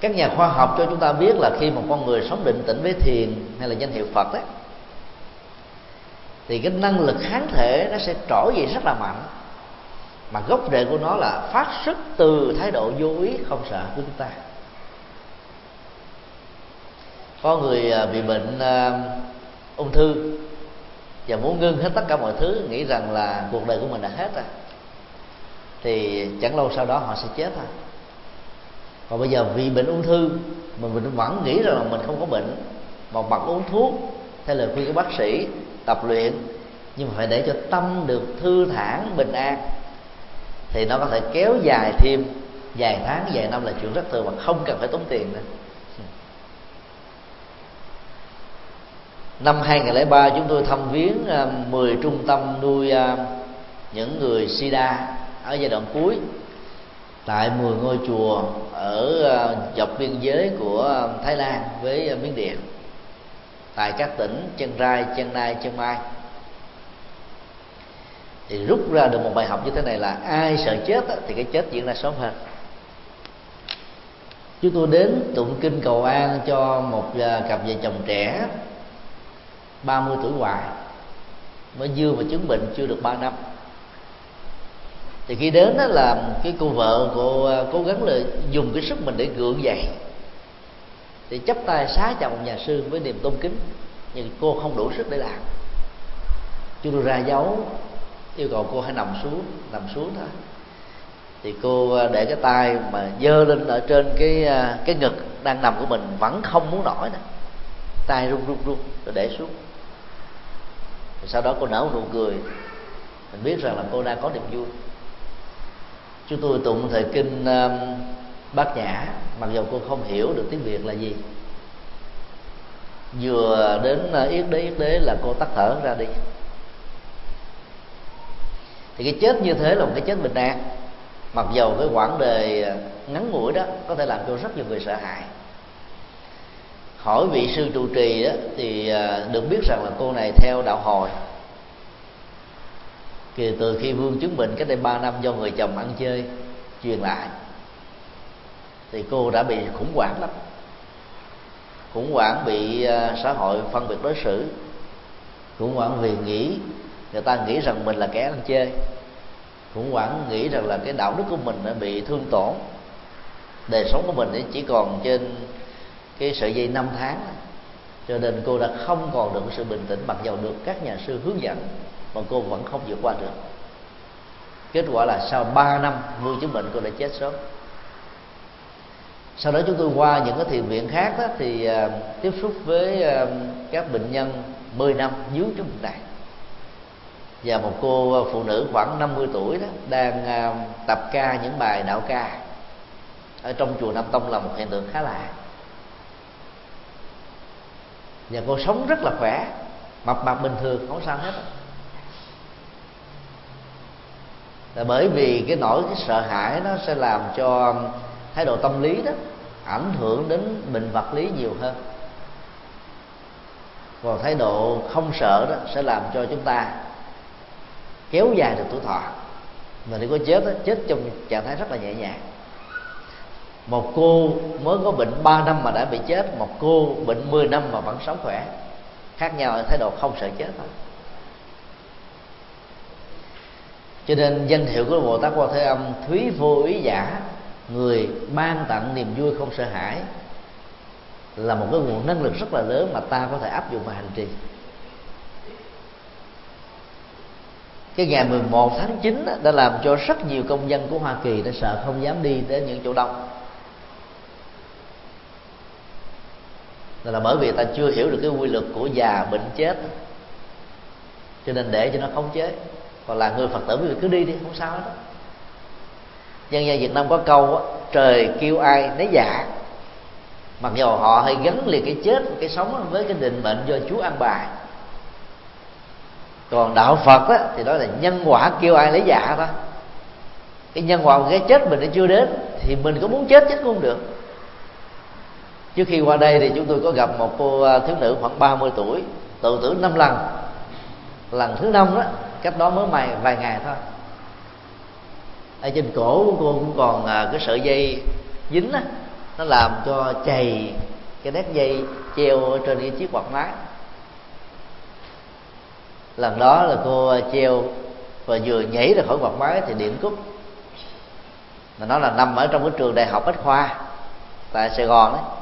Các nhà khoa học cho chúng ta biết là khi một con người sống định tĩnh với thiền hay là danh hiệu phật đấy thì cái năng lực kháng thể nó sẽ trỗi dậy rất là mạnh mà gốc rễ của nó là phát xuất từ thái độ vô ý không sợ của chúng ta có người à, bị bệnh à, ung thư và muốn ngưng hết tất cả mọi thứ, nghĩ rằng là cuộc đời của mình đã hết rồi, thì chẳng lâu sau đó họ sẽ chết thôi. Còn bây giờ vì bệnh ung thư mà mình vẫn nghĩ rằng là mình không có bệnh, mà bật uống thuốc theo lời khuyên của bác sĩ tập luyện, nhưng mà phải để cho tâm được thư thản, bình an, thì nó có thể kéo dài thêm vài tháng, vài năm là chuyện rất thường mà không cần phải tốn tiền nữa. Năm 2003 chúng tôi thăm viếng à, 10 trung tâm nuôi à, những người sida ở giai đoạn cuối. Tại 10 ngôi chùa ở à, dọc biên giới của Thái Lan với Miến Điện. Tại các tỉnh Chân Rai, Chân Nai, Chân Mai. Thì rút ra được một bài học như thế này là ai sợ chết thì cái chết diễn ra sớm hơn. Chúng tôi đến tụng kinh cầu an cho một cặp vợ chồng trẻ 30 tuổi hoài, mới dương và chứng bệnh chưa được 3 năm. Thì khi đến đó là cái cô vợ cô à, cố gắng là dùng cái sức mình để gượng dậy. Thì chấp tay xá chồng nhà sư với niềm tôn kính, nhưng cô không đủ sức để làm. Chúng tôi ra dấu, yêu cầu cô hãy nằm xuống nằm xuống thôi. Thì cô à, để cái tay mà dơ lên ở trên cái à, cái ngực đang nằm của mình vẫn không muốn nổi nè. Tay run run run rồi để xuống sau đó cô nở một nụ cười. Mình biết rằng là cô đang có niềm vui. Chúng tôi tụng thời kinh um, bát nhã mặc dù cô không hiểu được tiếng việt là gì. Vừa đến uh, yết đế yết đế là cô tắt thở ra đi. Thì cái chết như thế là một cái chết bình an. Mặc dầu cái quãng đời uh, ngắn ngủi đó có thể làm cho rất nhiều người sợ hãi hỏi vị sư trụ trì đó, thì à, được biết rằng là cô này theo đạo hồi. Thì từ khi vương chứng bệnh cách đây 3 năm do người chồng ăn chơi truyền lại. Thì cô đã bị khủng hoảng lắm. Khủng hoảng bị à, xã hội phân biệt đối xử. Khủng hoảng vì nghĩ người ta nghĩ rằng mình là kẻ ăn chơi. Khủng hoảng nghĩ rằng là cái đạo đức của mình đã bị thương tổn. Đời sống của mình chỉ còn trên cái sợi dây năm tháng. Cho nên cô đã không còn được sự bình tĩnh mặc dầu được các nhà sư hướng dẫn mà cô vẫn không vượt qua được. Kết quả là sau 3 năm nuôi chứng bệnh cô đã chết sớm. Sau đó chúng tôi qua những cái thiền viện khác đó, thì uh, tiếp xúc với uh, các bệnh nhân 10 năm dưới chứng bệnh này. Và một cô phụ nữ khoảng 50 tuổi đó đang uh, tập ca những bài đạo ca ở trong chùa Nam Tông là một hiện tượng khá lạ và cô sống rất là khỏe. Mập mạp bình thường không sao hết. Là bởi vì cái nỗi cái sợ hãi nó sẽ làm cho thái độ tâm lý đó ảnh hưởng đến bệnh vật lý nhiều hơn. Còn thái độ không sợ đó sẽ làm cho chúng ta kéo dài được tuổi thọ. Mà nếu có chết đó, chết trong trạng thái rất là nhẹ nhàng một cô mới có bệnh 3 năm mà đã bị chết, một cô bệnh 10 năm mà vẫn sống khỏe. Khác nhau ở thái độ không sợ chết thôi. Cho nên danh hiệu của bồ tát quan thế âm, thúy vô ý giả, người ban tặng niềm vui không sợ hãi, là một cái nguồn năng lực rất là lớn mà ta có thể áp dụng vào hành trì. Cái ngày 11 tháng 9 đã làm cho rất nhiều công dân của Hoa Kỳ đã sợ không dám đi đến những chỗ đông. Là bởi vì ta chưa hiểu được cái quy luật của già bệnh chết cho nên để cho nó khống chế. Còn là người phật tử quý vị cứ đi đi không sao đó đó. dân việt nam có câu á, trời kêu ai nấy dạ mặc dù họ hay gắn liền cái chết cái sống với cái định mệnh do chúa an bài. Còn đạo phật á, thì đó là nhân quả kêu ai lấy dạ thôi. Cái nhân quả cái chết mình nó chưa đến thì mình có muốn chết chết cũng không được trước khi qua đây thì chúng tôi có gặp một cô à, thiếu nữ khoảng 30 tuổi tự tử năm lần. Lần thứ năm đó cách đó mới mày vài ngày thôi. Ở trên cổ của cô cũng còn à, cái sợi dây dính á, nó làm cho chày cái nét dây treo trên cái chiếc quạt máy lần đó là cô à, treo và vừa nhảy ra khỏi quạt máy thì điện cúp mà nó là nằm ở trong cái trường đại học bách khoa tại sài gòn đấy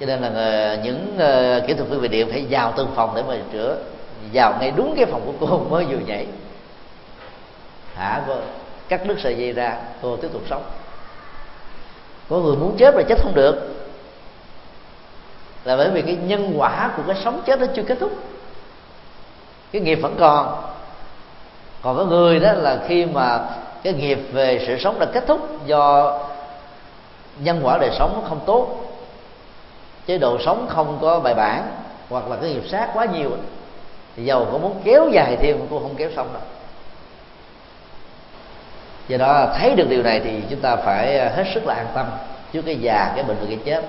cho nên là người, những uh, kỹ thuật viên về điện phải vào từng phòng để mà chữa vào ngay đúng cái phòng của cô mới vừa nhảy. Hả? Cô cắt đứt sợi dây ra cô tiếp tục sống. Có người muốn chết mà chết không được. Là bởi vì cái nhân quả của cái sống chết nó chưa kết thúc. Cái nghiệp vẫn còn. Còn có người đó là khi mà cái nghiệp về sự sống đã kết thúc do nhân quả đời sống nó không tốt chế độ sống không có bài bản hoặc là cái nghiệp sát quá nhiều thì giàu có muốn kéo dài thêm cũng không kéo xong đâu. Do đó thấy được điều này thì chúng ta phải à, hết sức là an tâm trước cái già cái bệnh và cái chết.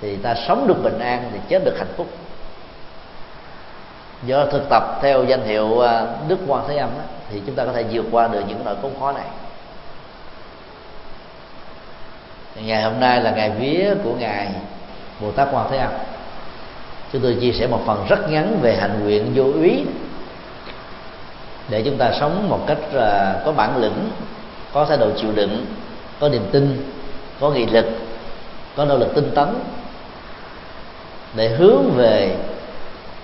Thì ta sống được bình an thì chết được hạnh phúc. Do thực tập theo danh hiệu à, đức quan thế âm đó, thì chúng ta có thể vượt qua được những nỗi khốn khó này. Ngày hôm nay là ngày vía của ngài bồ tát quan thế âm. Chúng tôi chia sẻ một phần rất ngắn về hạnh nguyện vô úy để chúng ta sống một cách à, có bản lĩnh, có thái độ chịu đựng, có niềm tin, có nghị lực, có nỗ lực tinh tấn để hướng về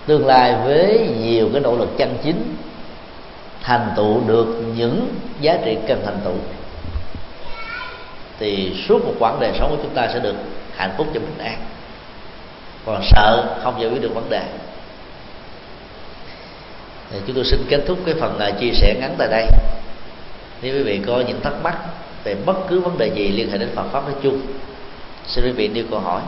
tương lai với nhiều cái nỗ lực chân chính, thành tựu được những giá trị cần thành tựu. Thì suốt một quãng đời sống của chúng ta sẽ được hạnh phúc và bình an còn sợ không giải quyết được vấn đề. Thì chúng tôi xin kết thúc cái phần à, chia sẻ ngắn tại đây. Nếu quý vị có những thắc mắc về bất cứ vấn đề gì liên hệ đến Phật pháp nói chung, xin quý vị nêu câu hỏi.